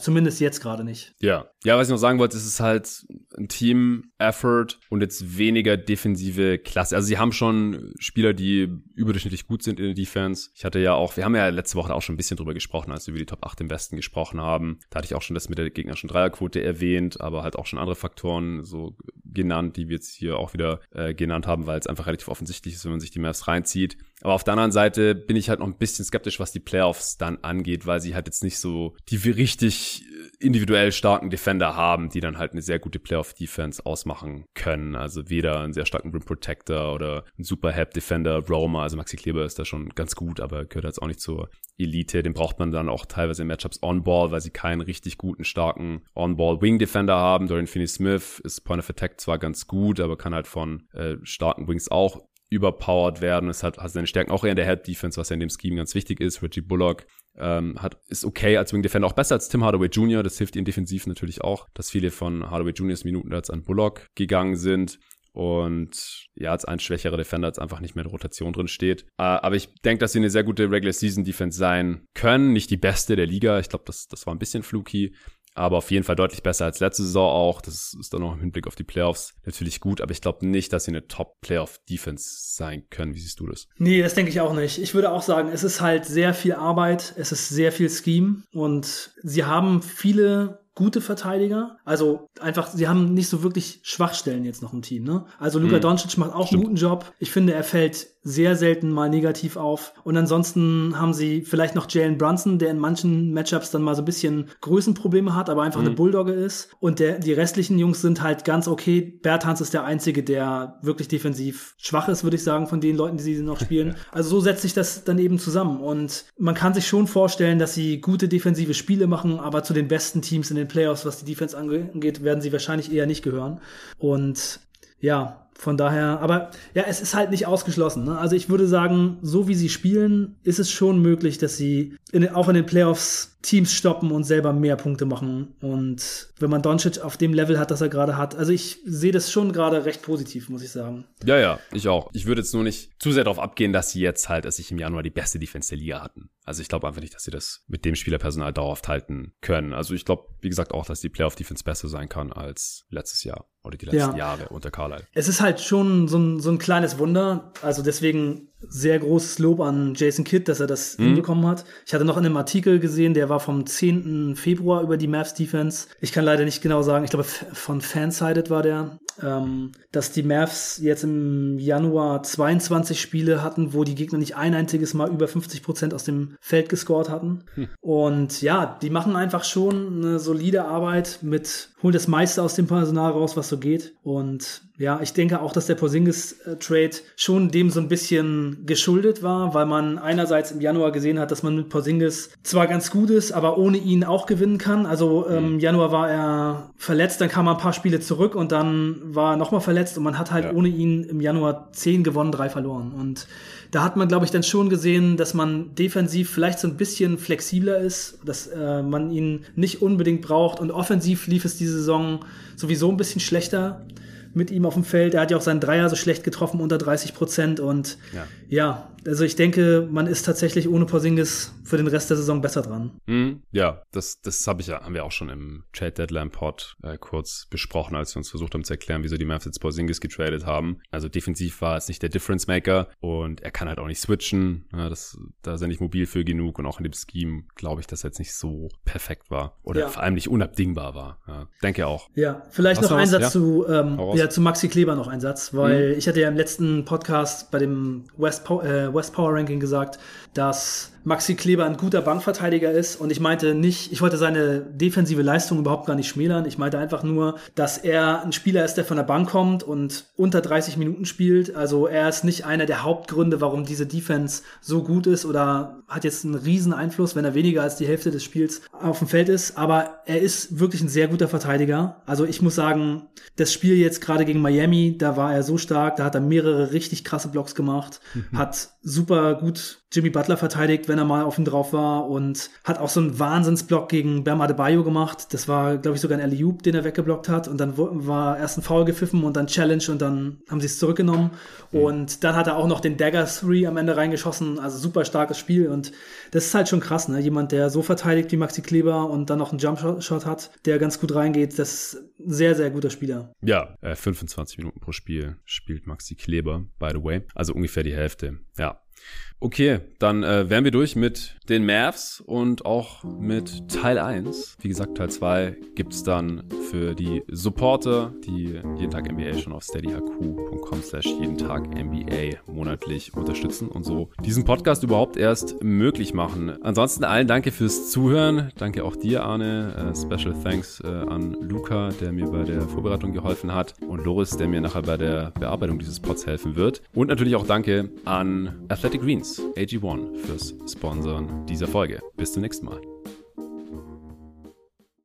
zumindest jetzt gerade nicht. Ja, ja, was ich noch sagen wollte, ist es halt ein Team-Effort und jetzt weniger defensive Klasse. Also sie haben schon Spieler, die überdurchschnittlich gut sind in der Defense. Ich hatte ja auch, wir haben ja letzte Woche auch schon ein bisschen drüber gesprochen, als wir über die Top 8 im Westen gesprochen haben. Da hatte ich auch schon das mit der gegnerischen Dreierquote erwähnt, aber halt auch schon andere Faktoren so genannt, die wir jetzt hier auch wieder äh, genannt haben, weil es einfach relativ offensichtlich ist, wenn man sich die Mavs reinzieht. Aber auf der anderen Seite bin ich halt noch ein bisschen skeptisch, was die Playoffs dann angeht, weil sie halt jetzt nicht so die richtig individuell starken Defender haben, die dann halt eine sehr gute Playoff-Defense ausmachen können. Also weder einen sehr starken Rim Protector oder einen super Help Defender, Romer, also Maxi Kleber ist da schon ganz gut, aber gehört jetzt auch nicht zur Elite. Den braucht man dann auch teilweise in Matchups on-ball, weil sie keinen richtig guten, starken On-ball-Wing-Defender haben. Dorian Finney-Smith ist Point of Attack zwar ganz gut, aber kann halt von äh, starken Wings auch überpowered werden. Es hat, hat seine Stärken auch eher in der Head Defense, was ja in dem Scheme ganz wichtig ist. Reggie Bullock ähm, hat, ist okay als Wing Defender, auch besser als Tim Hardaway Jr. Das hilft ihm defensiv natürlich auch, dass viele von Hardaway Jr.'s Minuten jetzt an Bullock gegangen sind und ja, als ein schwächerer Defender jetzt einfach nicht mehr in Rotation drin steht. Äh, aber ich denke, dass sie eine sehr gute Regular Season Defense sein können. Nicht die beste der Liga. Ich glaube, das, das war ein bisschen fluky aber auf jeden Fall deutlich besser als letzte Saison auch. Das ist dann auch im Hinblick auf die Playoffs natürlich gut, aber ich glaube nicht, dass sie eine Top-Playoff-Defense sein können. Wie siehst du das? Nee, das denke ich auch nicht. Ich würde auch sagen, es ist halt sehr viel Arbeit, es ist sehr viel Scheme und sie haben viele gute Verteidiger. Also einfach, sie haben nicht so wirklich Schwachstellen jetzt noch im Team. Ne? Also Luka mhm. Doncic macht auch Stimmt. einen guten Job. Ich finde, er fällt sehr selten mal negativ auf. Und ansonsten haben sie vielleicht noch Jalen Brunson, der in manchen Matchups dann mal so ein bisschen Größenprobleme hat, aber einfach mhm. eine Bulldogge ist. Und der, die restlichen Jungs sind halt ganz okay. Bertans ist der Einzige, der wirklich defensiv schwach ist, würde ich sagen, von den Leuten, die sie noch spielen. Also so setzt sich das dann eben zusammen. Und man kann sich schon vorstellen, dass sie gute defensive Spiele machen, aber zu den besten Teams in den Playoffs, was die Defense angeht, werden sie wahrscheinlich eher nicht gehören. Und ja, von daher, aber ja, es ist halt nicht ausgeschlossen. Ne? Also ich würde sagen, so wie sie spielen, ist es schon möglich, dass sie in, auch in den Playoffs Teams stoppen und selber mehr Punkte machen. Und wenn man Doncic auf dem Level hat, das er gerade hat, also ich sehe das schon gerade recht positiv, muss ich sagen. Ja, ja, ich auch. Ich würde jetzt nur nicht zu sehr darauf abgehen, dass sie jetzt halt, dass sich im Januar die beste Defense der Liga hatten. Also ich glaube einfach nicht, dass sie das mit dem Spielerpersonal dauerhaft halten können. Also ich glaube, wie gesagt, auch, dass die Playoff-Defense besser sein kann als letztes Jahr oder die letzten ja. Jahre unter Carlisle. Es ist halt schon so ein, so ein kleines Wunder. Also deswegen sehr großes Lob an Jason Kidd, dass er das mhm. hinbekommen hat. Ich hatte noch in einem Artikel gesehen, der war vom 10. Februar über die Mavs Defense. Ich kann leider nicht genau sagen, ich glaube von Fansided war der, ähm, dass die Mavs jetzt im Januar 22 Spiele hatten, wo die Gegner nicht ein einziges Mal über 50 Prozent aus dem Feld gescored hatten. Hm. Und ja, die machen einfach schon eine solide Arbeit mit, holen das meiste aus dem Personal raus, was so geht. Und ja, ich denke auch, dass der Porzingis-Trade schon dem so ein bisschen geschuldet war, weil man einerseits im Januar gesehen hat, dass man mit Porzingis zwar ganz gut ist, aber ohne ihn auch gewinnen kann. Also ähm, im mhm. Januar war er verletzt, dann kam er ein paar Spiele zurück und dann war er nochmal verletzt und man hat halt ja. ohne ihn im Januar zehn gewonnen, drei verloren. Und da hat man, glaube ich, dann schon gesehen, dass man defensiv vielleicht so ein bisschen flexibler ist, dass äh, man ihn nicht unbedingt braucht und offensiv lief es diese Saison sowieso ein bisschen schlechter mit ihm auf dem Feld. Er hat ja auch seinen Dreier so schlecht getroffen, unter 30 Prozent. Und ja. Ja, also ich denke, man ist tatsächlich ohne Porzingis für den Rest der Saison besser dran. Mhm. Ja, das, das hab ich ja, haben wir auch schon im Trade Deadline Pod äh, kurz besprochen, als wir uns versucht haben zu erklären, wieso die Memphis jetzt Porzingis getradet haben. Also defensiv war es nicht der Difference Maker und er kann halt auch nicht switchen. Ja, das, da ist er nicht mobil für genug und auch in dem Scheme glaube ich, dass er jetzt nicht so perfekt war oder ja. vor allem nicht unabdingbar war. Ja, denke auch. Ja, vielleicht Hast noch ein Satz zu, ähm, ja, zu Maxi Kleber noch ein Satz, weil mhm. ich hatte ja im letzten Podcast bei dem West, po äh, West Power Ranking gesagt, dass Maxi Kleber ein guter Bankverteidiger ist. Und ich meinte nicht, ich wollte seine defensive Leistung überhaupt gar nicht schmälern. Ich meinte einfach nur, dass er ein Spieler ist, der von der Bank kommt und unter 30 Minuten spielt. Also er ist nicht einer der Hauptgründe, warum diese Defense so gut ist oder hat jetzt einen riesen Einfluss, wenn er weniger als die Hälfte des Spiels auf dem Feld ist. Aber er ist wirklich ein sehr guter Verteidiger. Also ich muss sagen, das Spiel jetzt gerade gegen Miami, da war er so stark, da hat er mehrere richtig krasse Blocks gemacht, mhm. hat super gut Jimmy Butler verteidigt, wenn er mal auf ihn drauf war und hat auch so einen Wahnsinnsblock gegen Bam Adebayo gemacht. Das war, glaube ich, sogar ein alley den er weggeblockt hat und dann war erst ein Foul gepfiffen und dann Challenge und dann haben sie es zurückgenommen mhm. und dann hat er auch noch den Dagger 3 am Ende reingeschossen, also super starkes Spiel und das ist halt schon krass, ne? Jemand, der so verteidigt wie Maxi Kleber und dann noch einen Jumpshot hat, der ganz gut reingeht, das ist ein sehr, sehr guter Spieler. Ja, äh, 25 Minuten pro Spiel spielt Maxi Kleber, by the way. Also ungefähr die Hälfte. Ja, Okay, dann äh, wären wir durch mit den Mavs und auch mit Teil 1. Wie gesagt, Teil 2 gibt's dann für die Supporter, die jeden Tag NBA schon auf steadyhq.com slash jeden Tag NBA monatlich unterstützen und so diesen Podcast überhaupt erst möglich machen. Ansonsten allen danke fürs Zuhören. Danke auch dir, Arne. Äh, special thanks äh, an Luca, der mir bei der Vorbereitung geholfen hat und Loris, der mir nachher bei der Bearbeitung dieses Pods helfen wird. Und natürlich auch danke an Athletic Greens AG1 fürs Sponsoren dieser Folge. Bis zum nächsten Mal.